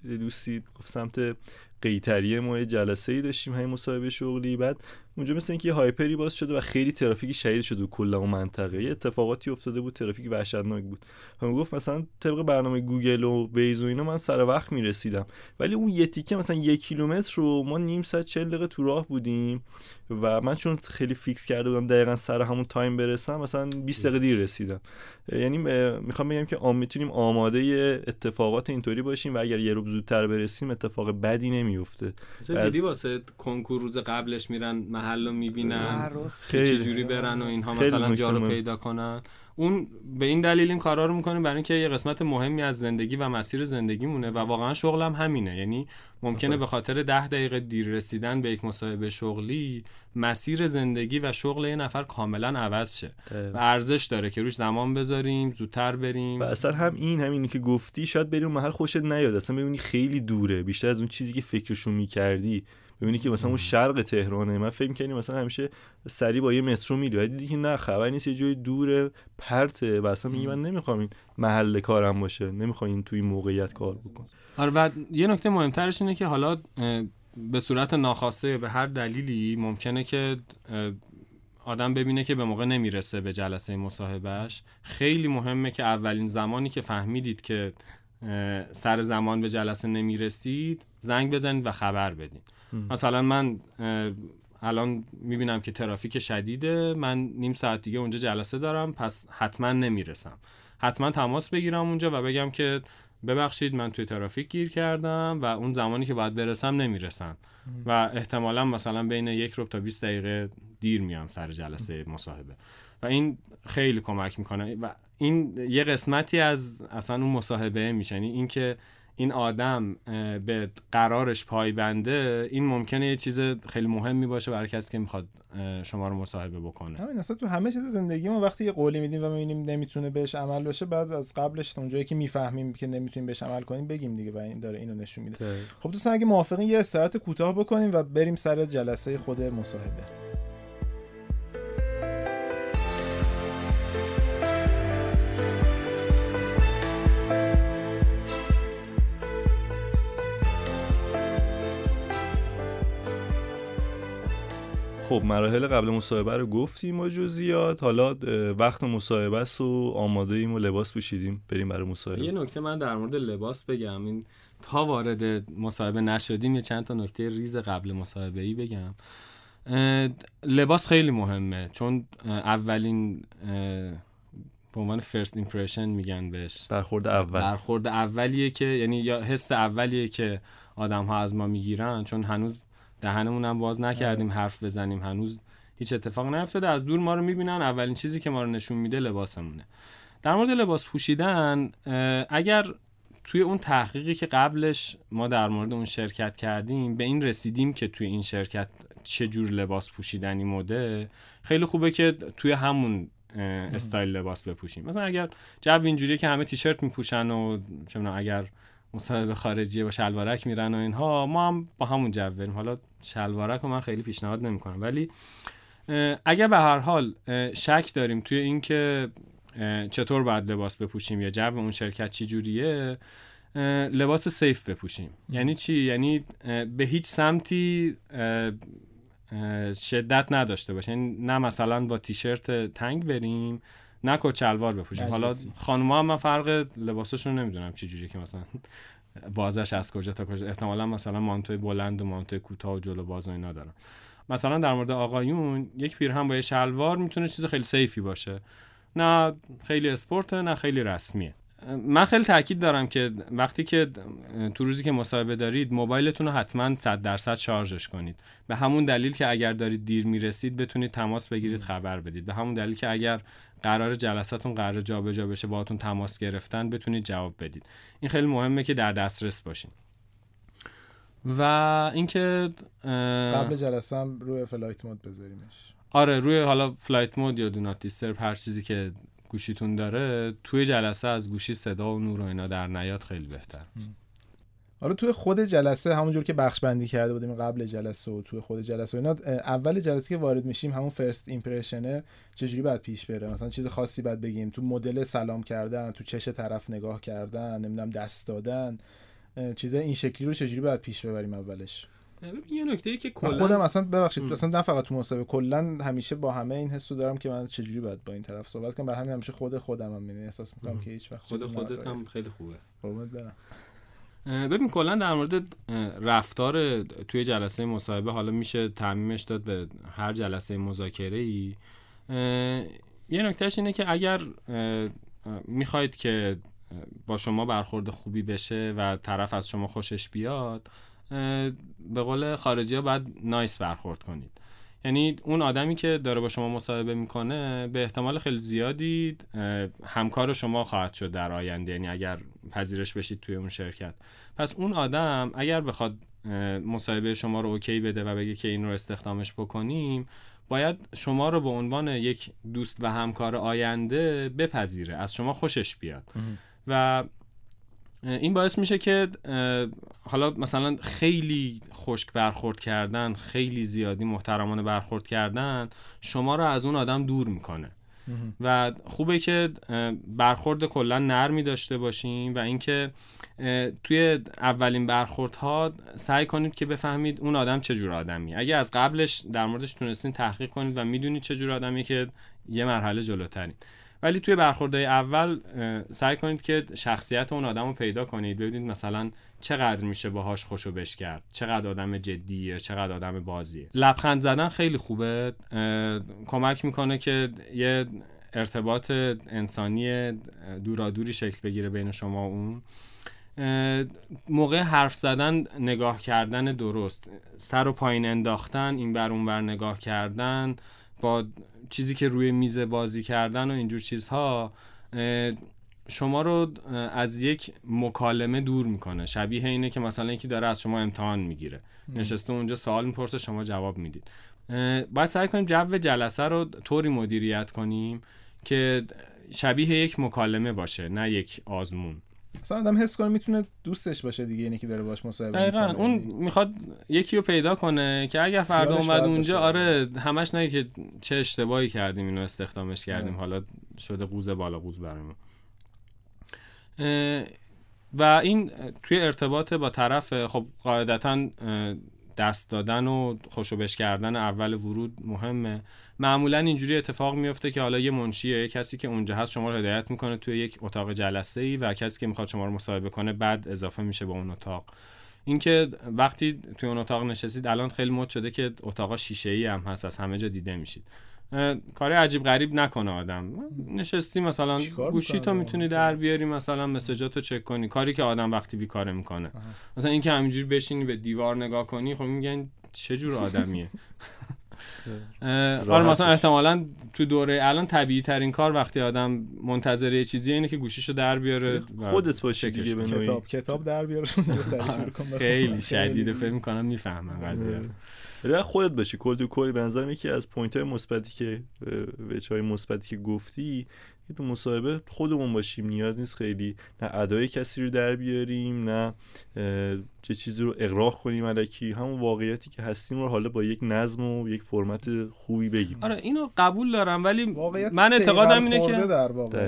دوستی گفت سمت قیطریه ما جلسه ای داشتیم همین مصاحبه شغلی. بعد اونجا مثل اینکه یه هایپری باز شده و خیلی ترافیک شدید شده کل اون منطقه. یه اتفاقاتی افتاده بود ترافیک وحشتناک بود. اونم گفت مثلا طبق برنامه گوگل و ویز و اینا من سر وقت می‌رسیدم. ولی اون یه تیکه مثلا یک کیلومتر رو ما نیم ساعت 40 دقیقه تو راه بودیم و من چون خیلی fix کرده بودم دقیقا سر همون time برسم مثلا 20 دقیقه دیر رسیدم. یعنی می‌خوام بگم که آم می‌تونیم آماده اتفاقات اینطوری باشیم و اگر یه روز زودتر برسیم اتفاق بدی نمیفته مثلا دیدی واسه کنکور روز قبلش میرن محل رو می‌بینن چه جوری برن و اینها مثلا جا رو پیدا کنن. اون به این دلیل این کارا رو می‌کنه برای اینکه یه قسمت مهمی از زندگی و مسیر زندگی مونه و واقعا شغلم همینه. یعنی ممکنه به خاطر ده دقیقه دیر رسیدن به یک مصاحبه شغلی مسیر زندگی و شغل یه نفر کاملا عوض شه و ارزش داره که روش زمان بذاریم زودتر بریم. و اصلا هم این همینی که گفتی شاید بریم محل خوشت نیاد. اصلا ببینی خیلی دوره. بیشتر از اون چیزی که فکرشو می‌کردی. ببینی که مثلا اون شرق تهرانه من فکر کنی مثلا همیشه سری با یه مترو میری بعد دیدی که نه خبر نیست یه جای دوره پرته و اصلا میگی من نمی‌خوام این محل کارم باشه نمی‌خوام این توی موقعیت کار بکنم. آره بعد یه نکته مهمترش اینه که حالا به صورت ناخواسته به هر دلیلی ممکنه که آدم ببینه که به موقع نمی‌رسه به جلسه مصاحبهش خیلی مهمه که اولین زمانی که فهمیدید که سر زمان به جلسه نمی‌رسید زنگ بزنید و خبر بدین. مثلا من الان می‌بینم که ترافیک شدیده من نیم ساعت دیگه اونجا جلسه دارم پس حتما نمی‌رسم. حتما تماس بگیرم اونجا و بگم که ببخشید من توی ترافیک گیر کردم و اون زمانی که باید برسم نمی‌رسم. و احتمالا مثلا بین یک رو تا 20 دقیقه دیر میام سر جلسه مصاحبه. و این خیلی کمک می‌کنه. و این یه قسمتی از اصلا اون مصاحبه میشه. یعنی اینکه این آدم به قرارش پایبنده این ممکنه یه چیز خیلی مهمی باشه برای کسی که می‌خواد شما رو مصاحبه بکنه. همین اصلا تو همه چیز زندگی ما وقتی یه قولی میدیم و می‌بینیم نمی‌تونه بهش عمل بشه بعد از قبلش اونجایی که می‌فهمیم که نمی‌تونیم بهش عمل کنیم بگیم دیگه و این داره اینو نشون میده. خب دوستان اگه موافقین یه استراحت کوتاه بکنیم و بریم سر جلسه خود مصاحبه. خب مراحل قبل مصاحبه رو گفتیم و جزئیات. حالا وقت مصاحبه است و آماده ایم و لباس پوشیدیم. بریم برای مصاحبه. یه نکته من در مورد لباس بگم. این تا وارد مصاحبه نشدیم یه چند تا نکته ریز قبل مصاحبه ای بگم لباس خیلی مهمه. چون اولین به عنوان first impression میگن بهش. برخورد اول. برخورد اولیه که یعنی یا حس اولیه که آدم ها از ما می‌گیرن. چون هنوز دهنمون هم باز نکردیم آره. حرف بزنیم. هنوز هیچ اتفاق نیفتاده از دور ما رو می‌بینن. اولین چیزی که ما رو نشون میده لباسمونه. در مورد لباس پوشیدن اگر توی اون تحقیقی که قبلش ما در مورد اون شرکت کردیم به این رسیدیم که توی این شرکت چه جور لباس پوشیدنی موده خیلی خوبه که توی همون استایل لباس بپوشیم. مثلا اگر جو اینجوریه که همه تیشرت میپوشن و چه اگر مصاحبه خارجی با شلوارک میرن و اینها. ما هم با همون جو حالا شلوارک رو من خیلی پیشنهاد نمی‌کنم. ولی اگر به هر حال شک داریم توی اینکه چطور باید لباس بپوشیم یا جو اون شرکت چی جوریه لباس سیف بپوشیم. یعنی چی؟ یعنی به هیچ سمتی شدت نداشته باشه یعنی نه مثلا با تیشرت تنگ بریم نه کچلوار بپوشیم. حالا خانوما هم من فرق لباسشون نمی‌دونم چه جوری که مثلا بازش از کجا تا کجا. احتمالا مثلا مانتوی بلند و مانتوی کوتاه و جلو باز و اینا دارن. مثلا در مورد آقایون یک پیرهن با یه شلوار می‌تونه چیز خیلی سیفی باشه. نه خیلی اسپورت نه خیلی رسمیه. من خیلی تاکید دارم که وقتی که تو روزی که مصاحبه دارید موبایلتون رو حتما 100 درصد شارژش کنید. به همون دلیل که اگر دارید دیر می‌رسید بتونید تماس بگیرید خبر بدید. به همون دلیل که اگر قرار جلساتون قرار جابجا بشه باهاتون تماس گرفتن بتونید جواب بدید. این خیلی مهمه که در دسترس باشین. و اینکه قبل جلسه هم روی flight mode بذاریمش. آره روی حالا flight mode یا do not هر چیزی که گوشیتون داره توی جلسه از گوشی صدا و نور و اینا در نیاد خیلی بهتر. حالا توی خود جلسه همونجور که بخش بندی کرده بودیم قبل جلسه و توی خود جلسه و اینا اول جلسه که وارد میشیم همون first impression ه چجوری باید پیش بره؟ مثلا چیز خاصی باید بگیم؟ تو مدل سلام کردن تو چش طرف نگاه کردن نمی‌دونم دست دادن چیزای این شکلی رو چجوری باید پیش ببریم اولش؟ یه نکته ای که کلا خودم اصلا ببخشید اصلا نه فقط تو مصاحبه کلا همیشه با همه این حسو دارم که من چجوری باید با این طرف صحبت کنم. برای همین همیشه خود خودم هم یعنی احساس می‌کنم که هیچ وقت خود خودت هم خیلی خوبه. قربونت برم. ببین کلا در مورد رفتار توی جلسه مصاحبه حالا میشه تعمیمش داد به هر جلسه مذاکره ای یه نکتهش اینه که اگر می‌خواید که با شما برخورد خوبی بشه و طرف از شما خوشش بیاد به قول خارجی ها باید نایس برخورد کنید. یعنی اون آدمی که داره با شما مصاحبه می‌کنه به احتمال خیلی زیادی همکار شما خواهد شد در آینده یعنی اگر پذیرش بشید توی اون شرکت. پس اون آدم اگر بخواد مصاحبه شما رو اوکی بده و بگه که این رو استخدامش بکنیم باید شما رو به عنوان یک دوست و همکار آینده بپذیره از شما خوشش بیاد. و این باعث میشه که حالا مثلا خیلی خشک برخورد کردن خیلی زیادی محترمانه برخورد کردن شما رو از اون آدم دور می‌کنه. و خوبه که برخورد کلا نرمی داشته باشیم و اینکه توی اولین برخوردها سعی کنید که بفهمید اون آدم چه جور آدمی. اگه از قبلش در موردش تونستین تحقیق کنید و می‌دونید چه جور آدمی که یه مرحله جلوترین. ولی توی برخوردهای اول سعی کنید که شخصیت اون آدم رو پیدا کنید. ببینید مثلا چقدر میشه باهاش خوشو بش کرد چقدر آدم جدیه چقدر آدم بازیه. لبخند زدن خیلی خوبه. کمک می‌کنه که یه ارتباط انسانی دورادوری شکل بگیره بین شما و اون. موقع حرف زدن نگاه کردن درست. سر و پایین انداختن این بر اون بر نگاه کردن با چیزی که روی میز بازی کردن و اینجور چیزها شما رو از یک مکالمه دور می‌کنه. شبیه اینه که مثلا یکی داره از شما امتحان می‌گیره. نشسته اونجا سوال می‌پرسه شما جواب می‌دید. باید سعی کنیم جو جلسه رو طوری مدیریت کنیم که شبیه یک مکالمه باشه نه یک آزمون. مثلا آدم حس کنه می‌تونه دوستش باشه دیگه اینی که داره باش مصاحبه دقیقاً. اون می‌خواد یکی رو پیدا کنه که اگر فردا اومد اونجا آره همش نگه که چه اشتباهی کردیم اینو استخدامش کردیم حالا شده قوزه بالا قوز برامون. و این توی ارتباط با طرف خب قاعدتا دست دادن و خوشوبش کردن اول ورود مهمه. معمولا اینجوری اتفاق میفته که حالا یه منشی یه کسی که اونجا هست شما رو هدایت می‌کنه توی یک اتاق جلسه ای و کسی که می‌خواد شما رو مصاحبه کنه بعد اضافه میشه به اون اتاق. اینکه وقتی توی اون اتاق نشستید الان خیلی مد شده که اتاق شیشه ای هم هست از همه جا دیده میشید. کاری عجیب غریب نکنه آدم. نشستی مثلا گوشی تو می‌تونی در بیاری مثلا مسیجاتو چک کنی. کاری که آدم وقتی بیکاره می‌کنه. مثلا اینکه همینجوری بشینی به دیوار نگاه کنی خب میگن چه جور آدمیه. آره مثلا احتمالا تو دوره الان طبیعی ترین کار وقتی آدم منتظر یه چیزی اینه که گوشیشو در بیاره خودت باشی دیگه به کتاب کتاب در بیاره خیلی شدیده فکر می‌کنم می‌فهمم قضیه ولی خودت باشی. کل تو کلی به نظرم یکی از پوینت های مثبتی که وچ های مثبتی که گفتی که تو مصاحبه خودمون باشیم. نیاز نیست خیلی نه ادای کسی رو در بیاریم نه چه چیزی رو اقراق کنیم علکی. همون واقعیتی که هستیم رو حالا با یک نظم و یک فرمت خوبی بگیم. آره اینو قبول دارم ولی من اعتقادم اینه که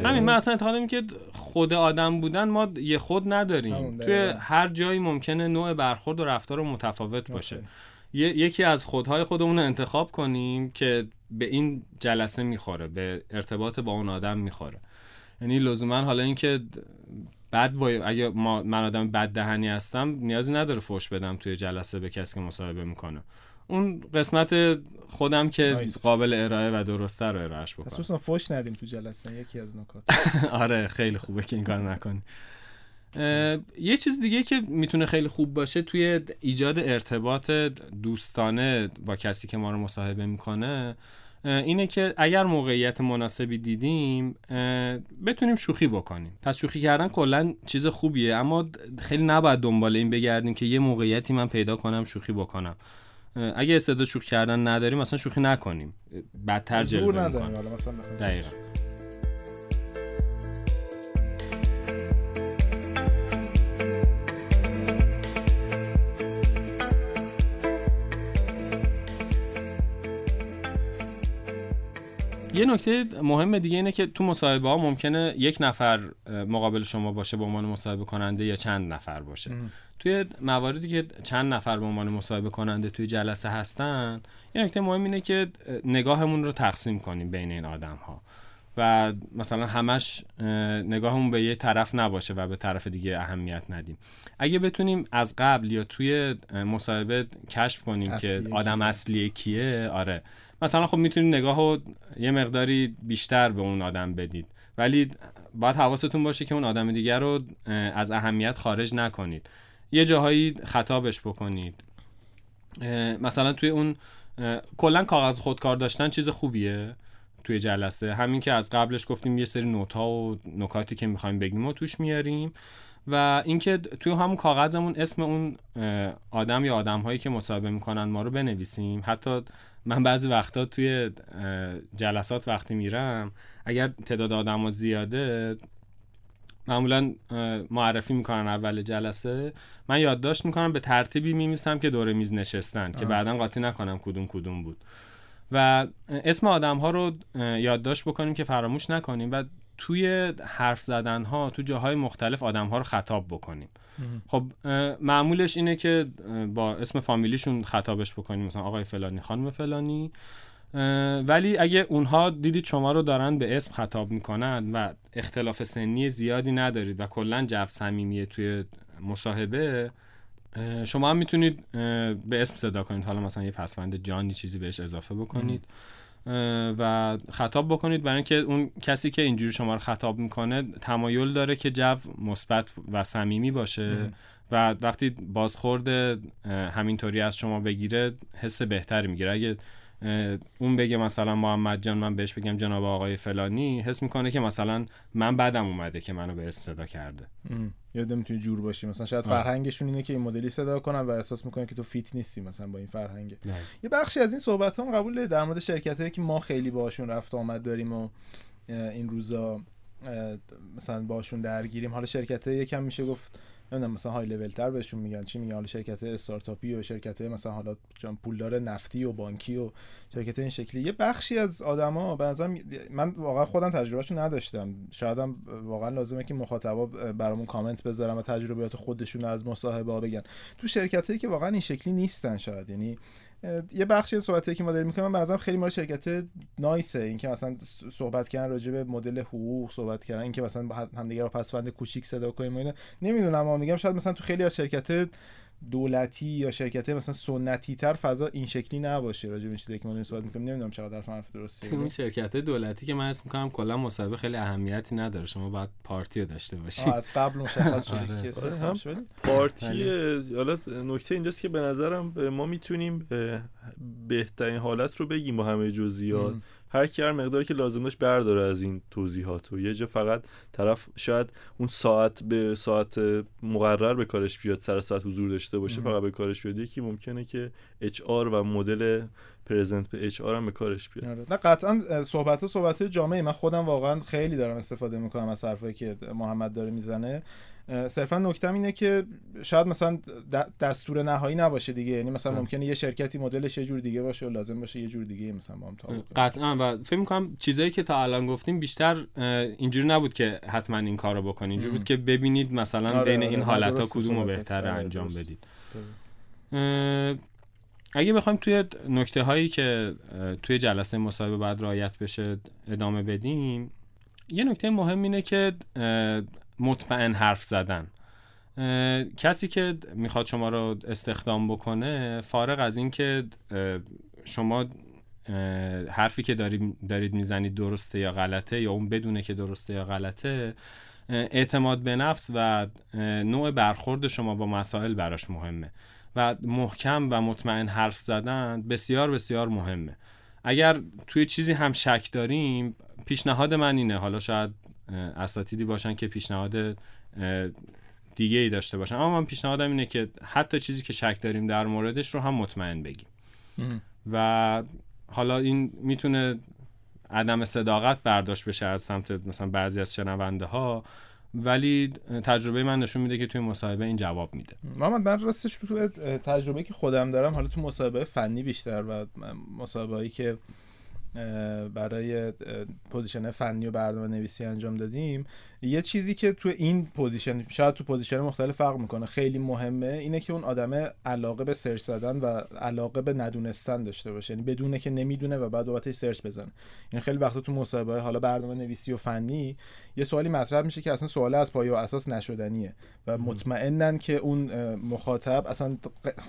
همین من اصلا اعتقادم اینه که خود آدم بودن ما یه خود نداریم. توی هر جایی ممکنه نوع برخورد و رفتار متفاوت باشه. یکی از خودهای خودمون رو انتخاب کنیم که به این جلسه می‌خوره به ارتباط با اون آدم می‌خوره. یعنی لزوما حالا اینکه بعد با اگه ما من آدم بد دهنی هستم نیازی نداره فوش بدم توی جلسه به کسی که مصاحبه می‌کنه. اون قسمت خودم که قابل ارائه و درسته رو ارائهش بکنم. خصوصا فوش ندیم تو جلسه یکی از نکات. آره خیلی خوبه که این کار نکنی. یه چیز دیگه که می‌تونه خیلی خوب باشه توی ایجاد ارتباط دوستانه با کسی که ما رو مصاحبه می‌کنه اینه که اگر موقعیت مناسبی دیدیم بتونیم شوخی بکنیم. پس شوخی کردن کلا چیز خوبیه اما خیلی نباید دنبال این بگردیم که یه موقعیتی من پیدا کنم شوخی بکنم. اگه استعداد شوخی کردن نداریم مثلا شوخی نکنیم. بدتر جلوه می‌کنیم. دقیقا. یه نکته مهم دیگه اینه که تو مصاحبه ها ممکنه یک نفر مقابل شما باشه به عنوان مصاحبه کننده یا چند نفر باشه. توی مواردی که چند نفر به عنوان مصاحبه کننده توی جلسه هستن یه نکته مهم اینه که نگاهمون رو تقسیم کنیم بین این آدم ها و مثلا همش نگاهمون به یه طرف نباشه و به طرف دیگه اهمیت ندیم. اگه بتونیم از قبل یا توی مصاحبه کشف کنیم که آدم اصلی کیه آره. مثلا خب می‌تونید نگاه رو یه مقداری بیشتر به اون آدم بدید. ولی باید حواستون باشه که اون آدم دیگر رو از اهمیت خارج نکنید. یه جاهایی خطابش بکنید. مثلا توی اون کلا کاغذ خودکار داشتن چیز خوبیه توی جلسه؟ همین که از قبلش گفتیم یه سری نوت ها و نکاتی که می‌خوایم بگیم و توش میاریم. و اینکه توی همون کاغذمون اسم اون آدم یا آدم هایی که مصاحبه می‌کنن ما رو بنویسیم. حتی من بعضی وقتا توی جلسات وقتی میرم اگر تعداد آدم ها زیاده معمولا معرفی می‌کنن اول جلسه. من یادداشت می‌کنم به ترتیبی میمیسم که دور میز نشستن که بعدا قاطی نکنم کدوم کدوم بود. و اسم آدم ها رو یادداشت بکنیم که فراموش نکنیم. و توی حرف زدن ها تو جاهای مختلف آدم ها رو خطاب بکنیم. خب معمولش اینه که با اسم فامیلیشون خطابش بکنیم. مثلا آقای فلانی خانم فلانی. ولی اگه اونها دیدید شما رو دارن به اسم خطاب می‌کنن و اختلاف سنی زیادی ندارید و کلا جو صمیمیه توی مصاحبه شما هم می‌تونید به اسم صدا کنید. حالا مثلا یه پسوند جانی چیزی بهش اضافه بکنید. و خطاب بکنید برای اینکه اون کسی که اینجوری شما رو خطاب می‌کنه تمایل داره که جو مثبت و صمیمی باشه و وقتی بازخورد همینطوری از شما بگیره حس بهتری می‌گیره. اگه اون بگه مثلا محمد جان من بهش بگم جناب آقای فلانی حس می‌کنه که مثلا من بعدم اومده که منو به اسم صدا کرده. یاد می‌تونی جور باشی مثلا شاید فرهنگشون اینه که این مدلی صدا کنن و احساس می‌کنن که تو فیت نیستی مثلا با این فرهنگ یه بخشی از این صحبت هم قبول در مورد شرکت هایی که ما خیلی باشون رفت آمد داریم و این روزا مثلا باشون درگیریم. حالا شرکت یکم میشه گفت نمی‌دونم مثلا های لول تر بهشون میگن چی میگن؟ حالا شرکت استارتاپی و شرکت مثلا حالا پولدار نفتی و بانکی و شرکت این شکلی. یه بخشی از آدما به من واقعا خودم تجربهشو نداشتم. شایدم واقعا لازمه که مخاطبا برامون کامنت بذارن و تجربیات خودشون از مصاحبه بگن. تو شرکتایی که واقعا این شکلی نیستن شاید. یعنی یه بخشی از صحبتی که ما داریم می‌کنیم بعضا خیلی مال شرکت نایسه اینکه مثلا صحبت کردن راجع به مدل حقوق صحبت کردن اینکه مثلا همدیگه رو پسوند کوچیک صدا کنیم اینا. نمی‌دونم اما میگم شاید مثلا تو خیلی از شرکت دولتی یا شرکت مثلا سنتی تر فضا این شکلی نباشه. راجع به چیزی که ما صحبت می‌کنیم نمی‌دونم چقدر حرف درسته این شرکت دولتی که من اسم می‌کنم کلا مصاحبه خیلی اهمیتی نداره. شما باید پارتی داشته باشید از قبل مشخص شده آره. که آره، هم. پارتی بله. حالا نکته اینجاست که به نظرم ما می‌تونیم بهترین حالت رو بگیم با همه جزئیات. هر کی هر مقداری که لازم داشت برداره از این توضیحات و یه جا فقط طرف شاید اون ساعت به ساعت مقرر به کارش بیاد سر ساعت حضور داشته باشه فقط به کارش بیاد. یکی ممکنه که اچ آر و مدل پرزنت به اچ آر هم به کارش بیاد. آره. نه قطعا صحبت صحبت جامعه. من خودم واقعا خیلی دارم استفاده می‌کنم از حرفایی که محمد داره می‌زنه. صرفا نکتم اینه که شاید مثلا دستور نهایی نباشه دیگه. یعنی مثلا ممکنه یه شرکتی مدلش یه جور دیگه باشه و لازم باشه یه جور دیگه مثلا با هم قطعا. و فکر می‌کنم چیزایی که تا الان گفتیم بیشتر اینجوری نبود که حتما این کارو بکنید اینجوری بود که ببینید مثلا آره بین این آره حالت ها کدوم رو بهتر انجام بدید. اگه بخوایم توی نکته هایی که توی جلسه مصاحبه بعد رعایت بشه ادامه بدیم یه نکته مهم اینه که مطمئن حرف زدن. کسی که می‌خواد شما رو استخدام بکنه فارغ از اینکه شما حرفی که دارید می‌زنید درسته یا غلطه یا اون بدونه که درسته یا غلطه اعتماد به نفس و نوع برخورد شما با مسائل براش مهمه. و محکم و مطمئن حرف زدن بسیار بسیار مهمه. اگر توی چیزی هم شک داریم پیشنهاد من اینه. حالا شاید اساتیدی باشن که پیشنهاد دیگه ای داشته باشن. اما من پیشنهادم اینه که حتی چیزی که شک داریم در موردش رو هم مطمئن بگیم. و حالا این می‌تونه عدم صداقت برداشت بشه از سمت مثلا بعضی از شنونده ها ولی تجربه من نشون میده که توی مصاحبه این جواب میده. محمد من راستش تو تجربه که خودم دارم حالا تو مصاحبه فنی بیشتر و مصاحبه هایی که برای position فنی و برنامه نویسی انجام دادیم یه چیزی که تو این position شاید تو position مختلف فرق می‌کنه. خیلی مهمه اینه که اون آدم علاقه به search زدن و علاقه به ندونستن داشته باشه. یعنی بدونه که نمی‌دونه و بعد بابتش search بزنه. این خیلی وقتا تو مصاحبه حالا برنامه نویسی و فنی یه سوالی مطرح میشه که اصلا سوال از پایه و اساس نشدنیه و مطمئنن که اون مخاطب اصلا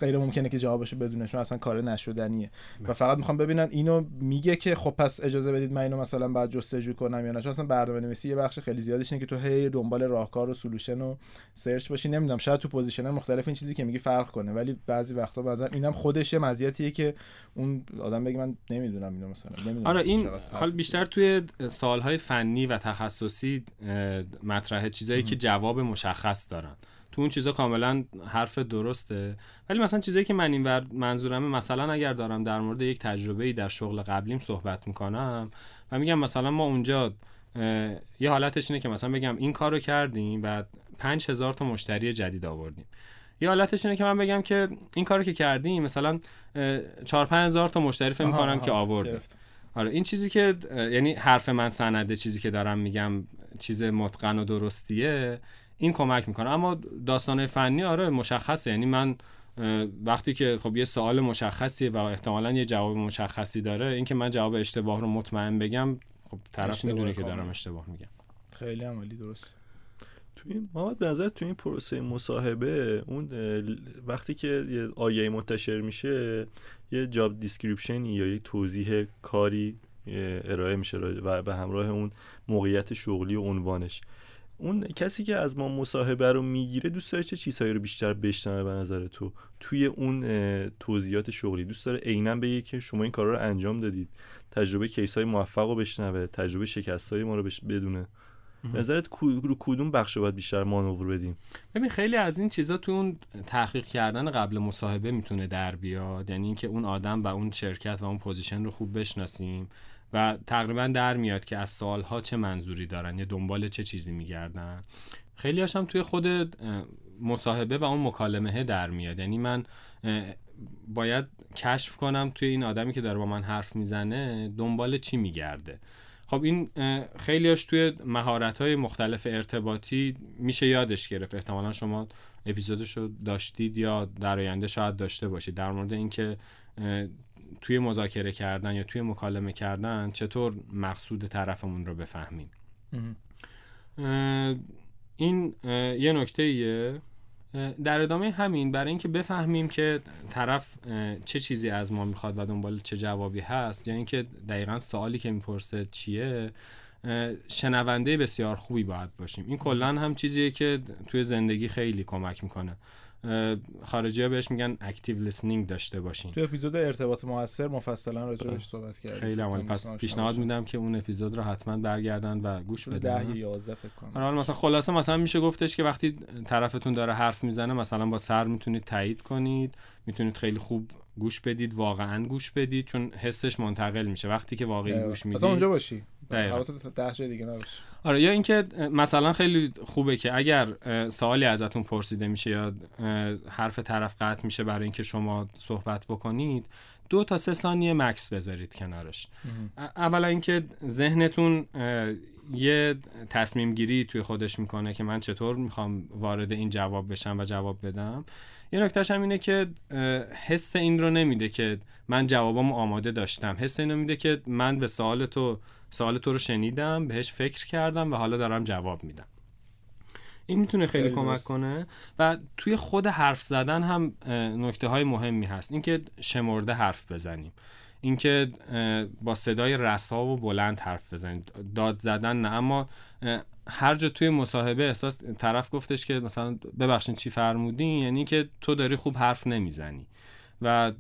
غیر ممکنه که جوابشو بدونه چون اصلا کار نشدنیه. و فقط می‌خوام ببینن اینو میگه که خب پس اجازه بدید من اینو مثلا بعد جستجو کنم یا نه. چون اصلا برنامه نویسی یه بخش خیلی زیادیش اینه که تو هی دنبال راهکار و solution و search باشی. نمی‌دونم شاید تو position مختلف این چیزی که میگی فرق کنه ولی بعضی وقتا مثلا اینم خودش یه مزیتیه که اون آدم بگه من نمی‌دونم اینو مثلا نمی‌دونم آره این حال بیشتر توی سوالهای فنی و تخصصی مطرح چیزایی که جواب مشخص دارن. تو اون چیزا کاملا حرف درسته. ولی مثلا چیزایی که من این منظورمه مثلا اگر دارم در مورد یک تجربه ای در شغل قبلیم صحبت می‌کنم و میگم مثلا ما اونجا یه حالتش اینه که مثلا بگم این کارو کردیم و 5000 تا مشتری جدید آوردیم. یه حالتش اینه که من بگم که این کارو که کردیم مثلا 4 5000 تا مشتری فکر می‌کنم که آوردیم. آره این چیزی که یعنی حرف من سنده چیزی که دارم میگم چیز متقن و درستیه این کمک می‌کنه. اما داستان فنی آره مشخصه. یعنی من وقتی که خب یه سوال مشخصیه و احتمالا یه جواب مشخصی داره اینکه من جواب اشتباه رو مطمئن بگم خب طرف می‌دونه که دارم اشتباه میگم. خیلی عملی درست. توی محمد به نظر توی این پروسه مصاحبه اون وقتی که یه آیه منتشر میشه یه job description ی یا یه توضیح کاری ارائه میشه و به همراه اون موقعیت شغلی و عنوانش. اون کسی که از ما مصاحبه رو می‌گیره دوست داره چه چیزهایی رو بیشتر بشنوه به نظر تو؟ توی اون توضیحات شغلی دوست داره عینا بگه که شما این کارا رو انجام دادید. تجربه case های موفق رو بشنوه تجربه شکست های ما رو بدونه. به نظرت رو کدوم بخش باید بیشتر مانور بدیم؟ ببین خیلی از این چیزا تو اون تحقیق کردن قبل مصاحبه می‌تونه در بیاد. یعنی اینکه اون آدم و اون شرکت و اون پوزیشن رو خوب بشناسیم و تقریبا در میاد که از سوالها چه منظوری دارن یا دنبال چه چیزی میگردن. خیلی هاشم توی خود مصاحبه و اون مکالمه در میاد. یعنی من باید کشف کنم توی این آدمی که داره با من حرف می‌زنه دنبال چی میگرده؟ خب این خیلیاش توی مهارت های مختلف ارتباطی میشه یادش گرفت. احتمالا شما اپیزودش رو داشتید یا در آینده شاید داشته باشید. در مورد اینکه توی مذاکره کردن یا توی مکالمه کردن چطور مقصود طرفمون رو بفهمیم. این یه نکته ایه در ادامه همین برای اینکه بفهمیم که طرف چه چیزی از ما می‌خواد و دنبال چه جوابی هست یا اینکه دقیقا سوالی که می‌پرسه چیه شنونده بسیار خوبی باید باشیم. این کلا هم چیزیه که توی زندگی خیلی کمک می‌کنه. خارجی ها بهش میگن اکتیو لیسنینگ داشته باشین. تو اپیزود ارتباط موثر مفصلا راجع بهش صحبت کردیم خیلی عمالی. پس پیشنهاد میدم که اون اپیزود رو حتما برگردن و گوش بدن 10 11 فکر کنم. حالا مثلا خلاصه مثلا میشه گفتش که وقتی طرفتون داره حرف می‌زنه مثلا با سر می‌تونید تایید کنید می‌تونید خیلی خوب گوش بدید واقعا گوش بدید چون حسش منتقل میشه. وقتی که واقعی گوش می‌دید مثلا اونجا باشی. حواست ده دیگه نباشه آره یا اینکه مثلا خیلی خوبه که اگر سوالی ازتون پرسیده میشه یا حرف طرف قطع میشه برای اینکه شما صحبت بکنید دو تا سه ثانیه مکس بذارید کنارش. اولا اینکه ذهنتون یه تصمیم گیری توی خودش می‌کنه که من چطور می‌خوام وارد این جواب بشم و جواب بدم. یه نکتهش هم اینه که حس این رو نمیده که من جوابامو آماده داشتم. حس اینو میده که من به سوال تو سوال تو رو شنیدم بهش فکر کردم و حالا دارم جواب میدم. این می‌تونه خیلی, کمک کنه. و توی خود حرف زدن هم نکته های مهمی هست. اینکه شمرده حرف بزنیم. اینکه با صدای رسا و بلند حرف بزنیم داد زدن نه اما هر جا توی مصاحبه احساس طرف گفتش که مثلا ببخشین چی فرمودین یعنی که تو داری خوب حرف نمی‌زنی و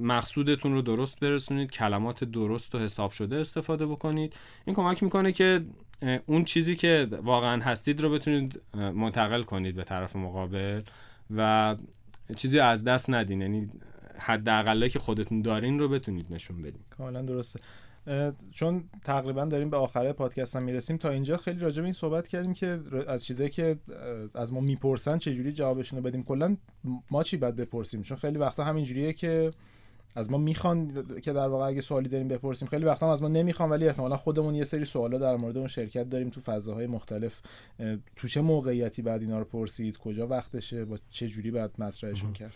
مقصودتون رو درست برسونید کلمات درست و حساب شده استفاده بکنید. این کمک می‌کنه که اون چیزی که واقعا هستید رو بتونید منتقل کنید به طرف مقابل و چیزی از دست ندین. یعنی حداقل که خودتون دارین رو بتونید نشون بدین. کاملا درسته. چون تقریبا داریم به آخره پادکست هم می‌رسیم. تا اینجا خیلی راجع به این صحبت کردیم که از چیزایی که از ما می‌پرسن چجوری جوابشون رو بدیم. کلا ما چی باید بپرسیم؟ چون خیلی وقتا همینجوریه که از ما می‌خوان که در واقع اگه سوالی داریم بپرسیم خیلی وقتا از ما نمی‌خوان ولی احتمالا خودمون یه سری سوالا در مورد اون شرکت داریم تو فضاهای مختلف. تو چه موقعیتی بعد اینا رو پرسید؟ کجا وقتشه؟ با چه جوری باید مطرحشون کرد؟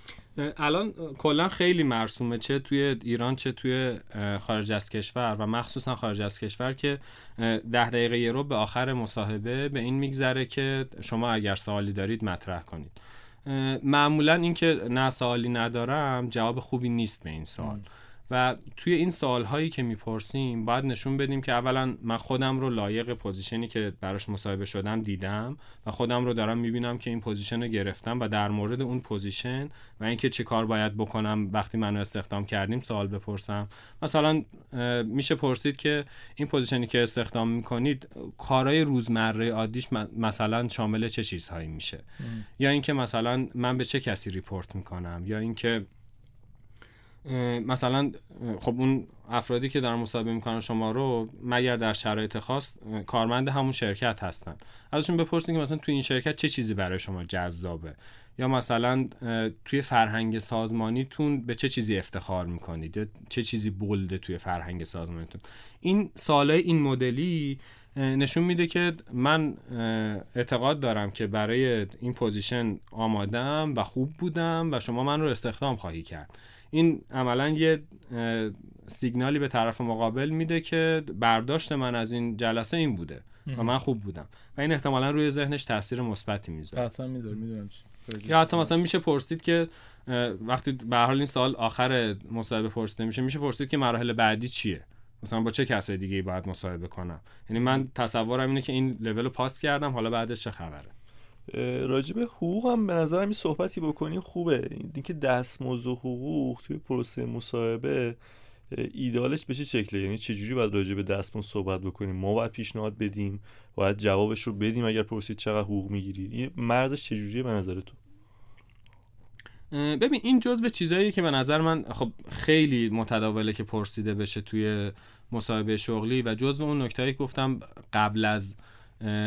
الان کلا خیلی مرسومه چه توی ایران چه توی خارج از کشور و مخصوصا خارج از کشور که ده دقیقه یه رو به آخر مصاحبه به این میگذره که شما اگر سوالی دارید مطرح کنید. معمولا اینکه نه سوالی ندارم جواب خوبی نیست به این سوال. و توی این سوال هایی که می‌پرسیم باید نشون بدیم که اولا من خودم رو لایق position ی که براش مصاحبه شدم دیدم و خودم رو دارم می‌بینم که این position رو گرفتم و در مورد اون position و اینکه چه کار باید بکنم وقتی منو استخدام کردین سوال بپرسم. مثلا میشه پرسید که این position ی که استخدام می‌کنید کارهای روزمره عادیش مثلا شامل چه چیزهایی میشه؟ یا اینکه مثلا من به چه کسی report می‌کنم؟ یا اینکه مثلا خب اون افرادی که دارن مصاحبه می‌کنن شما رو مگر در شرایط خاص کارمند همون شرکت هستن. ازشون بپرسید که مثلا توی این شرکت چه چیزی برای شما جذابه؟ یا مثلا توی فرهنگ سازمانیتون به چه چیزی افتخار می‌کنید؟ یا چه چیزی bold ه توی فرهنگ سازمانیتون؟ این سوالای این مدلی نشون میده که من اعتقاد دارم که برای این position آمادم و خوب بودم و شما من رو استخدام خواهی کرد. این عملا یه سیگنالی به طرف مقابل میده که برداشت من از این جلسه این بوده و من خوب بودم. و این احتمالا روی ذهنش تاثیر مثبتی می‌ذاره. قطعا می‌ذاره می‌دونم یا حتی مثلا میشه پرسید که وقتی به حال این سال آخر مصاحبه پرسیده میشه میشه پرسید که مراحل بعدی چیه؟ مثلا با چه کسای دیگه باید مصاحبه کنم؟ یعنی من تصورم اینه که این لول رو پاس کردم حالا بعدش چه خبره؟ راجب حقوق هم به نظرم این صحبتی بکنیم خوبه. اینکه دستمزد و حقوق توی پروسه مصاحبه ایدالش به چه شکله؟ یعنی چجوری باید راجع به دستمزد صحبت بکنیم؟ ما باید پیشنهاد بدیم؟ باید جوابش رو بدیم اگر پرسید چقدر حقوق می‌گیری یه مرزش چجوریه به نظر تو؟ ببین این به چیزایی که به نظر من خب خیلی متداوله که پرسیده بشه توی مصاحبه شغلی و جزء اون نکتهایی که گفتم قبل از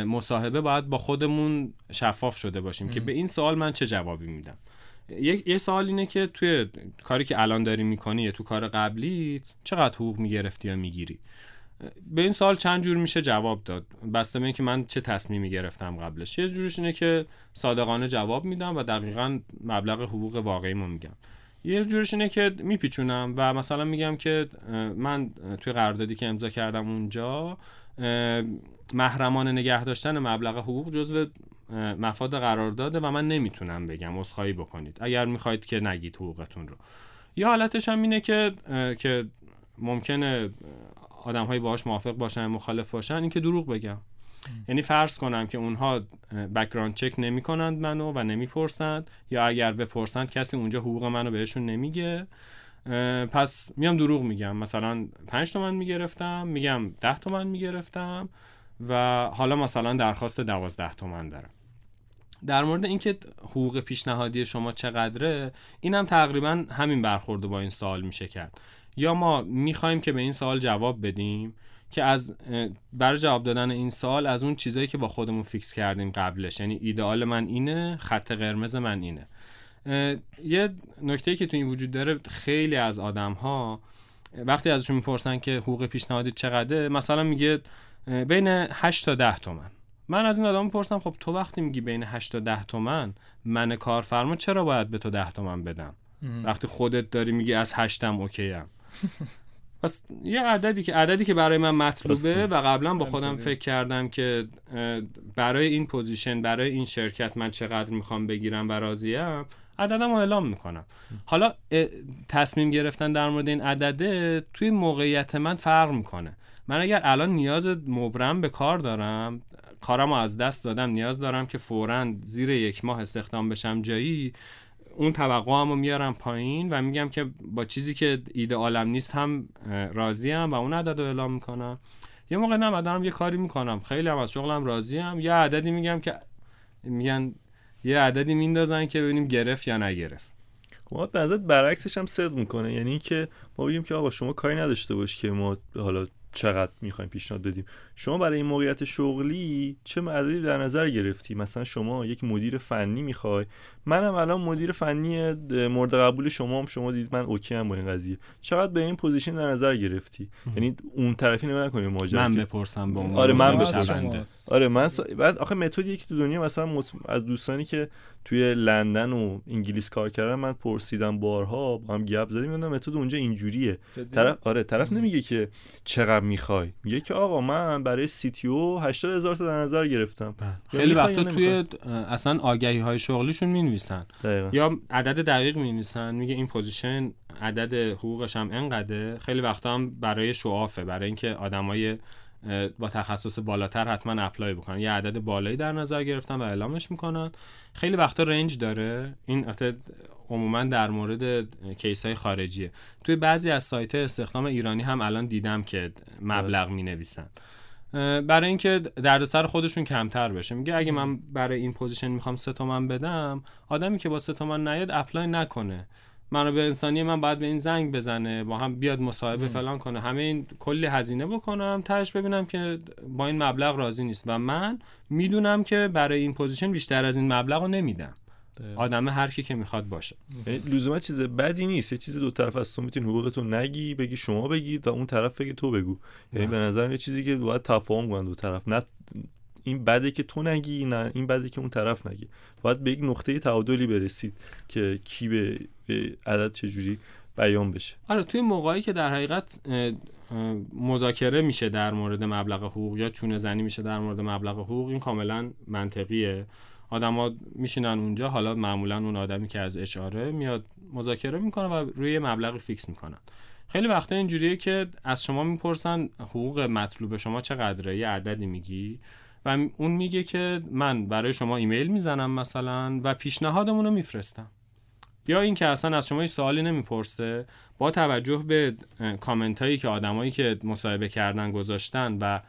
مصاحبه باید با خودمون شفاف شده باشیم که به این سوال من چه جوابی میدم؟ یه سوال اینه که توی کاری که الان داری می‌کنی یا تو کار قبلی چقدر حقوق می‌گرفتی یا می‌گیری؟ به این سوال چند جور میشه جواب داد. بسته به اینکه من چه تصمیمی گرفتم قبلش. یه جورش اینه که صادقانه جواب میدم و دقیقا مبلغ حقوق واقعیمو میگم. یه جورش اینه که میپیچونم و مثلا میگم که من توی قراردادی که امضا کردم اونجا محرمانه نگه داشتن مبلغ حقوق جزو مفاد قرار داده و من نمی‌تونم بگم اسخایی بکنید. اگر می‌خواید که نگید حقوقتون رو. یه حالتش هم اینه که که ممکنه آدم هایی باهاش موافق باشن مخالف باشن. اینکه دروغ بگم. یعنی فرض کنم که اونها background check نمی کنند منو و نمی‌پرسند. یا اگر بپرسند کسی اونجا حقوق منو بهشون نمیگه. پس میام دروغ میگم. مثلا 5 تومن می‌گرفتم میگم 10 تومن می‌گرفتم. و حالا مثلا درخواست 12 تومن دارم. در مورد اینکه حقوق پیشنهادی شما چقدره اینم تقریبا همین برخورده با این سوال میشه کرد. یا ما می‌خوایم که به این سوال جواب بدیم که از برای جواب دادن این سوال از اون چیزایی که با خودمون فیکس کردیم قبلش. یعنی ایدئال من اینه خط قرمز من اینه. یه نکته که تو این وجود داره خیلی از آدم ها وقتی ازشون می‌پرسن که حقوق پیشنهادی چقدره مثلا میگه بین 8 تا 10 تومن. من از این آدم می‌پرسم خب تو وقتی میگی بین 8 تا 10 تومن من کارفرما چرا باید به تو 10 تومن بدم؟ وقتی خودت داری میگی از 8 م OK ام پس یه عددی که عددی که برای من مطلوبه و قبلا با خودم فکر کردم که برای این position برای این شرکت من چقدر می‌خوام بگیرم و راضیم عددم رو اعلام می‌کنم. حالا تصمیم گرفتن در مورد این عدده توی موقعیت من فرق می‌کنه. من اگر الان نیاز مبرم به کار دارم کارم از دست دادم نیاز دارم که فورا زیر یک ماه استخدام بشم جایی اون توقعمو میارم پایین و میگم که با چیزی که ایده عالم نیست هم راضیم و اون عدد رو اعلام می‌کنم. یه موقع نه یه کاری می‌کنم. خیلی هم از شغلم راضیم. یه عددی میگم که میگن یه عددی میندازن که ببینیم گرفت یا نگرفت. ما خب، به برعکسش هم صدق می‌کنه. یعنی اینکه ما بگیم که آقا شما کاری نداشته باش که ما حالا چقدر می‌خوایم پیشنهاد بدیم. شما برای این موقعیت شغلی چه عددی در نظر گرفتی؟ مثلا شما یک مدیر فنی می‌خوای. منم الان مدیر فنی مورد قبول شما هم شما دید من OK ام با این قضیه. چقدر به این position در نظر گرفتی؟ یعنی اون طرفی نگاه نکنیم ماجرا من بپرسم به اون آره من بپرسم. آره من بعد آخه متدی که تو دنیا مثلا از دوستانی که توی لندن و انگلیس کار کردن من پرسیدم بارها با هم گپ زدیم. متد اونجا اینجوریه. طرف آره طرف نمیگه که چقدر می‌خوای. میگه که آقا من برای CTO 80 هزار تا در نظر گرفتم. بله. خیلی وقتا توی اصلا آگهی های شغلیشون می نویسن یا عدد دقیق می نویسن میگه این position عدد حقوقش هم انقدره. خیلی وقتا هم برای show off ه برای اینکه آدمای با تخصص بالاتر حتما apply بکنن. یه عدد بالایی در نظر گرفتن و اعلامش می‌کنن. خیلی وقتا range داره. این عموما در مورد case های خارجیه. توی بعضی از سایت استخدام ایرانی هم الان دیدم که مبلغ می نویسن برای اینکه دردسر خودشون کمتر بشه. میگه اگه من برای این position می‌خوام سه تومن بدم آدمی که با سه تومن نیاد apply نکنه. منابع انسانی من باید به این زنگ بزنه با هم بیاد مصاحبه فلان کنه. همه این کلی هزینه بکنم تهش ببینم که با این مبلغ راضی نیست. و من می‌دونم که برای این position بیشتر از این مبلغ رو نمیدم. آدم هر کی که می‌خواد باشه. یعنی لزوما چیز بدی نیست. یه چیز دو طرف از تو می‌تونی حقوقتو نگی بگی شما بگید و اون طرف بگی تو بگو. یعنی به نظرم یه چیزی که باید تفاهم کنن دو طرف. نه این بده که تو نگی نه این بده که اون طرف نگی. باید به یک نقطه تعادلی برسید که کی به عدد چجوری بیان بشه. آره توی موقعی که در حقیقت مذاکره میشه در مورد مبلغ حقوق یا چونه زنی میشه در مورد مبلغ حقوق این کاملا منطقیه. آدما میشینن اونجا حالا معمولا اون آدمی که از اشاره میاد مذاکره می‌کنه و روی مبلغی فیکس می‌کنن. خیلی وقتا اینجوریه که از شما می‌پرسن حقوق مطلوب شما چقدره یه عددی میگی؟ و اون میگه که من برای شما ایمیل می‌زنم مثلا و پیشنهادمون رو میفرستم. یا اینکه اصلا از شما سوالی نمی‌پرسه با توجه به کامنت هایی که آدمایی که مصاحبه کردن گذاشتن و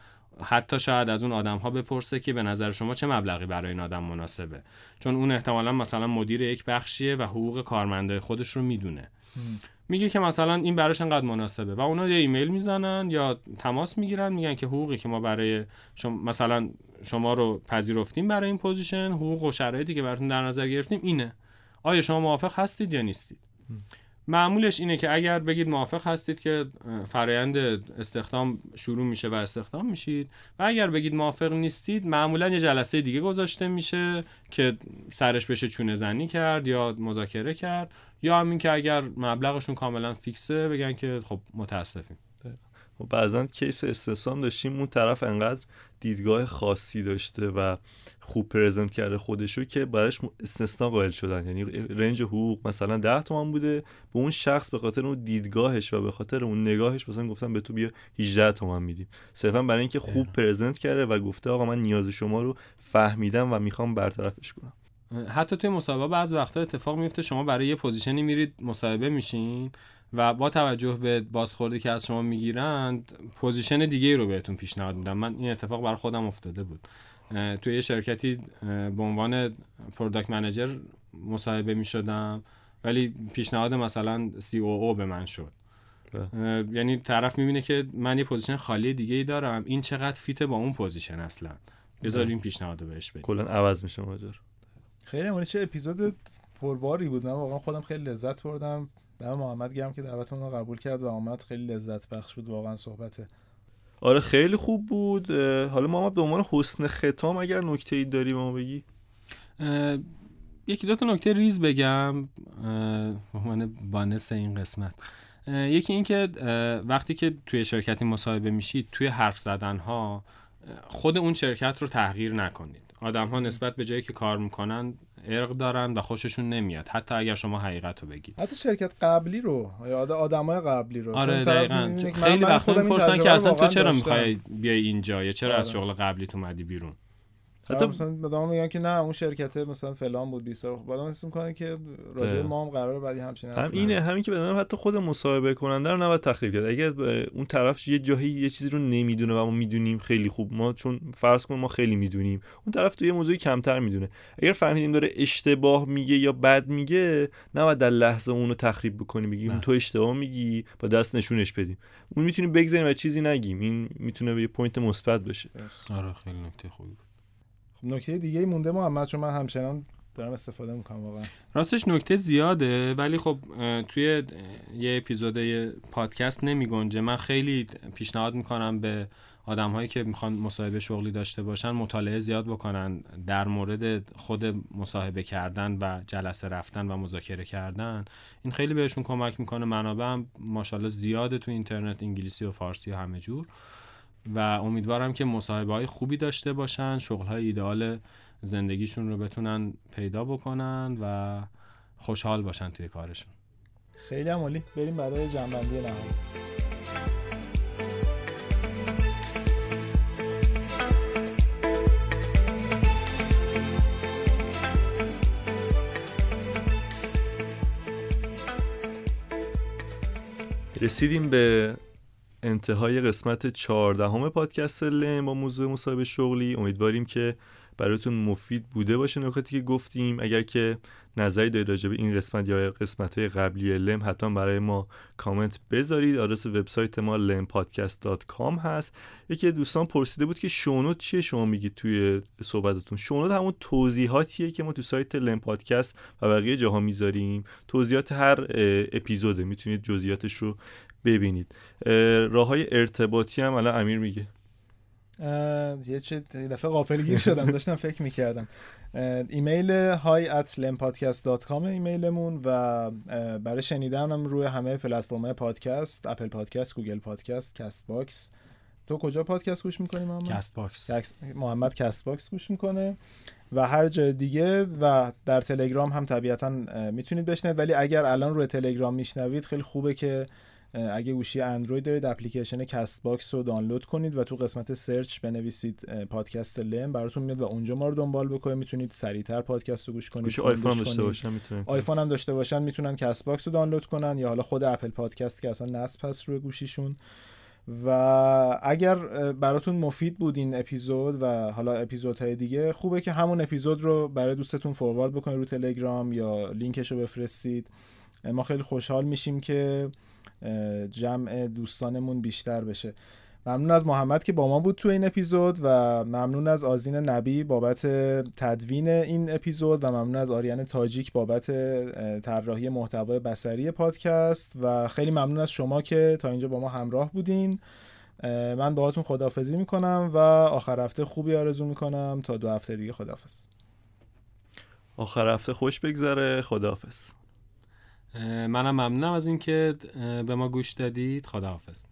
حتی شاید از اون آدم ها بپرسه که به نظر شما چه مبلغی برای این آدم مناسبه. چون اون احتمالا مثلا مدیر یک بخشیه و حقوق کارمنده خودش رو می‌دونه. میگه که مثلا این براش انقدر مناسبه. و اونا یه ایمیل می‌زنن یا تماس می‌گیرن میگن که حقوقی که ما برای شما مثلا شما رو پذیرفتیم برای این position حقوق و شرایطی که براتون در نظر گرفتیم اینه. آیا شما موافق هستید یا نیستید؟ معمولش اینه که اگر بگید موافق هستید که فرایند استخدام شروع میشه و استخدام میشید و اگر بگید موافق نیستید معمولا یه جلسه دیگه گذاشته میشه که سرش بشه چونه زنی کرد یا مذاکره کرد یا همین که اگر مبلغشون کاملا فیکسه بگن که خب متاسفیم. و بعضا کیس استثام داشتیم اون طرف انقدر دیدگاه خاصی داشته و خوب پرزنت کرده خودشو که برایش استثنا قائل شدن. یعنی رنج حقوق مثلا 10 تومن بوده به اون شخص به خاطر اون دیدگاهش و به خاطر اون نگاهش مثلا گفتن به تو بیا 18 تومن میدیم. صرفا برای اینکه خوب present کرده و گفته آقا من نیاز شما رو فهمیدم و می‌خوام برطرفش کنم. حتی توی مصاحبه بعض وقتا اتفاق میفته شما برای یه position ی میرید مصاحبه میشین و با توجه به بازخوردی که از شما می‌گیرند position دیگه رو بهتون پیشنهاد میدن. من این اتفاق برای خودم افتاده بود. توی یه شرکتی به عنوان product manager مصاحبه می‌شدم ولی پیشنهاد مثلا COO به من شد. بله. یعنی طرف می‌بینه که من یه position خالی دیگه ای دارم. این چقدر fit ه با اون position اصلا؟ بذار این پیشنهاد بهش بدیم. کلا عوض میشه ماجرا خیلی چه اپیزود پرباری بود. من واقعا خودم خیلی لذت بردم. دم محمد گرم که دعوتمون رو قبول کرد و آمد خیلی لذت بخش بود واقعا صحبته. آره خیلی خوب بود. حالا محمد به عنوان حسن ختام اگر نکته ای داری ما بگی؟ یکی دو تا نکته ریز بگم. به عنوان بانس این قسمت. یکی این که وقتی که توی شرکتی مصاحبه میشید توی حرف زدن ها خود اون شرکت رو تغییر نکنید. آدم ها نسبت به جایی که کار می‌کنن ارق دارن و خوششون نمیاد. حتی اگر شما حقیقت رو بگید. حتی شرکت قبلی رو یا آدمای قبلی رو. آره دقیقا. خیلی وقتا می‌پرسن که اصلا تو چرا می‌خوای بیای اینجا؟ یا چرا آره. از شغل قبلی تو اومدی بیرون؟ حتی مثلا بدام میگن که نه اون شرکت مثلا فلان بود 20 سال بعدم اسم کنه که راجع ما هم قرار بعدی همچین هم اینه همین که بدنم حتی خود مصاحبه کننده رو نباید تخریب کرد. اگر اون طرف یه جایی یه چیزی رو نمی‌دونه و ما می‌دونیم خیلی خوب ما چون فرض کن ما خیلی می‌دونیم اون طرف تو یه موضوعی کمتر می‌دونه. اگر فهمیدیم داره اشتباه میگه یا بد میگه نباید در لحظه اون رو تخریب بکنیم بگیم تو اشتباه میگی با دست نشونش بدیم. اون می‌تونیم بگذاریم و چیزی نگیم. این می‌تونه یه پوینت مثبت بشه. آره خیلی نکته خوبی نکته دیگه مونده محمد چون من همچنان دارم استفاده می‌کنم واقعا. راستش نکته زیاده ولی خب توی یه اپیزود پادکست نمی گنجه. من خیلی پیشنهاد می‌کنم به آدم هایی که می‌خوان مصاحبه شغلی داشته باشن مطالعه زیاد بکنن در مورد خود مصاحبه کردن و جلسه رفتن و مذاکره کردن. این خیلی بهشون کمک می‌کنه. منابع هم ماشاءالله زیاده تو اینترنت انگلیسی و فارسی و همه جور. و امیدوارم که مصاحبه های خوبی داشته باشن شغل های ایدئال زندگیشون رو بتونن پیدا بکنن و خوشحال باشن توی کارشون. خیلی عمالی بریم برای جنبندی نهایی. رسیدیم به انتهای قسمت چهاردهم پادکست لم با موضوع مصاحبه شغلی. امیدواریم که براتون مفید بوده باشه نکاتی که گفتیم. اگر که نظری دارید راجع به این قسمت یا قسمت های قبلی لم حتما برای ما کامنت بذارید. آدرس وبسایت ما lempodcast.com هست. یکی دوستان پرسیده بود که شونوت چیه؟ شما میگید توی صحبتتون. شونوت همون توضیحاتیه که ما تو سایت لم پادکست و بقیه جاها می‌ذاریم. توضیحات هر اپیزوده. می‌تونید جزئیاتش رو ببینید. راه های ارتباطی هم الان امیر میگه. یه چه دفعه غافل گیر شدم داشتم فکر می‌کردم. ایمیل hi at lempodcast.com ایمیلمون و برای شنیدن هم روی همه پلتفرم پادکست Apple Podcast Google Podcast Castbox تو کجا پادکست گوش می‌کنی محمد؟ Castbox محمد Castbox گوش می‌کنه. و هر جای دیگه و در تلگرام هم طبیعتا می‌تونید بشنوید. ولی اگر الان روی تلگرام میشنوید خیلی خوبه که اگه گوشی اندروید دارید اپلیکیشن Castbox رو دانلود کنید و تو قسمت search بنویسید پادکست لم. براتون میاد و اونجا ما رو دنبال بکنید. می‌تونید سریعتر پادکست رو گوش کنید گوشی آیفون داشته باشن می‌تونن آیفون هم داشته باشن می‌تونن Castbox رو دانلود کنن یا حالا خود Apple Podcast که اصلا نصب هست روی گوشیشون. و اگر براتون مفید بود این اپیزود و حالا اپیزودهای دیگه خوبه که همون اپیزود رو برای دوستتون forward بکنید رو تلگرام یا لینکش رو بفرستید. ما خیلی خوشحال میشیم که جمع دوستانمون بیشتر بشه. ممنون از محمد که با ما بود تو این اپیزود و ممنون از آزین نبی بابت تدوین این اپیزود و ممنون از آریان تاجیک بابت طراحی محتوای بصری پادکست و خیلی ممنون از شما که تا اینجا با ما همراه بودین. من باهاتون خدافزی می‌کنم و آخر هفته خوبی آرزو می‌کنم. تا دو هفته دیگه خدافز آخر هفته خوش بگذره. خداحافظ. منم ممنونم از اینکه به ما گوش دادید. خداحافظ.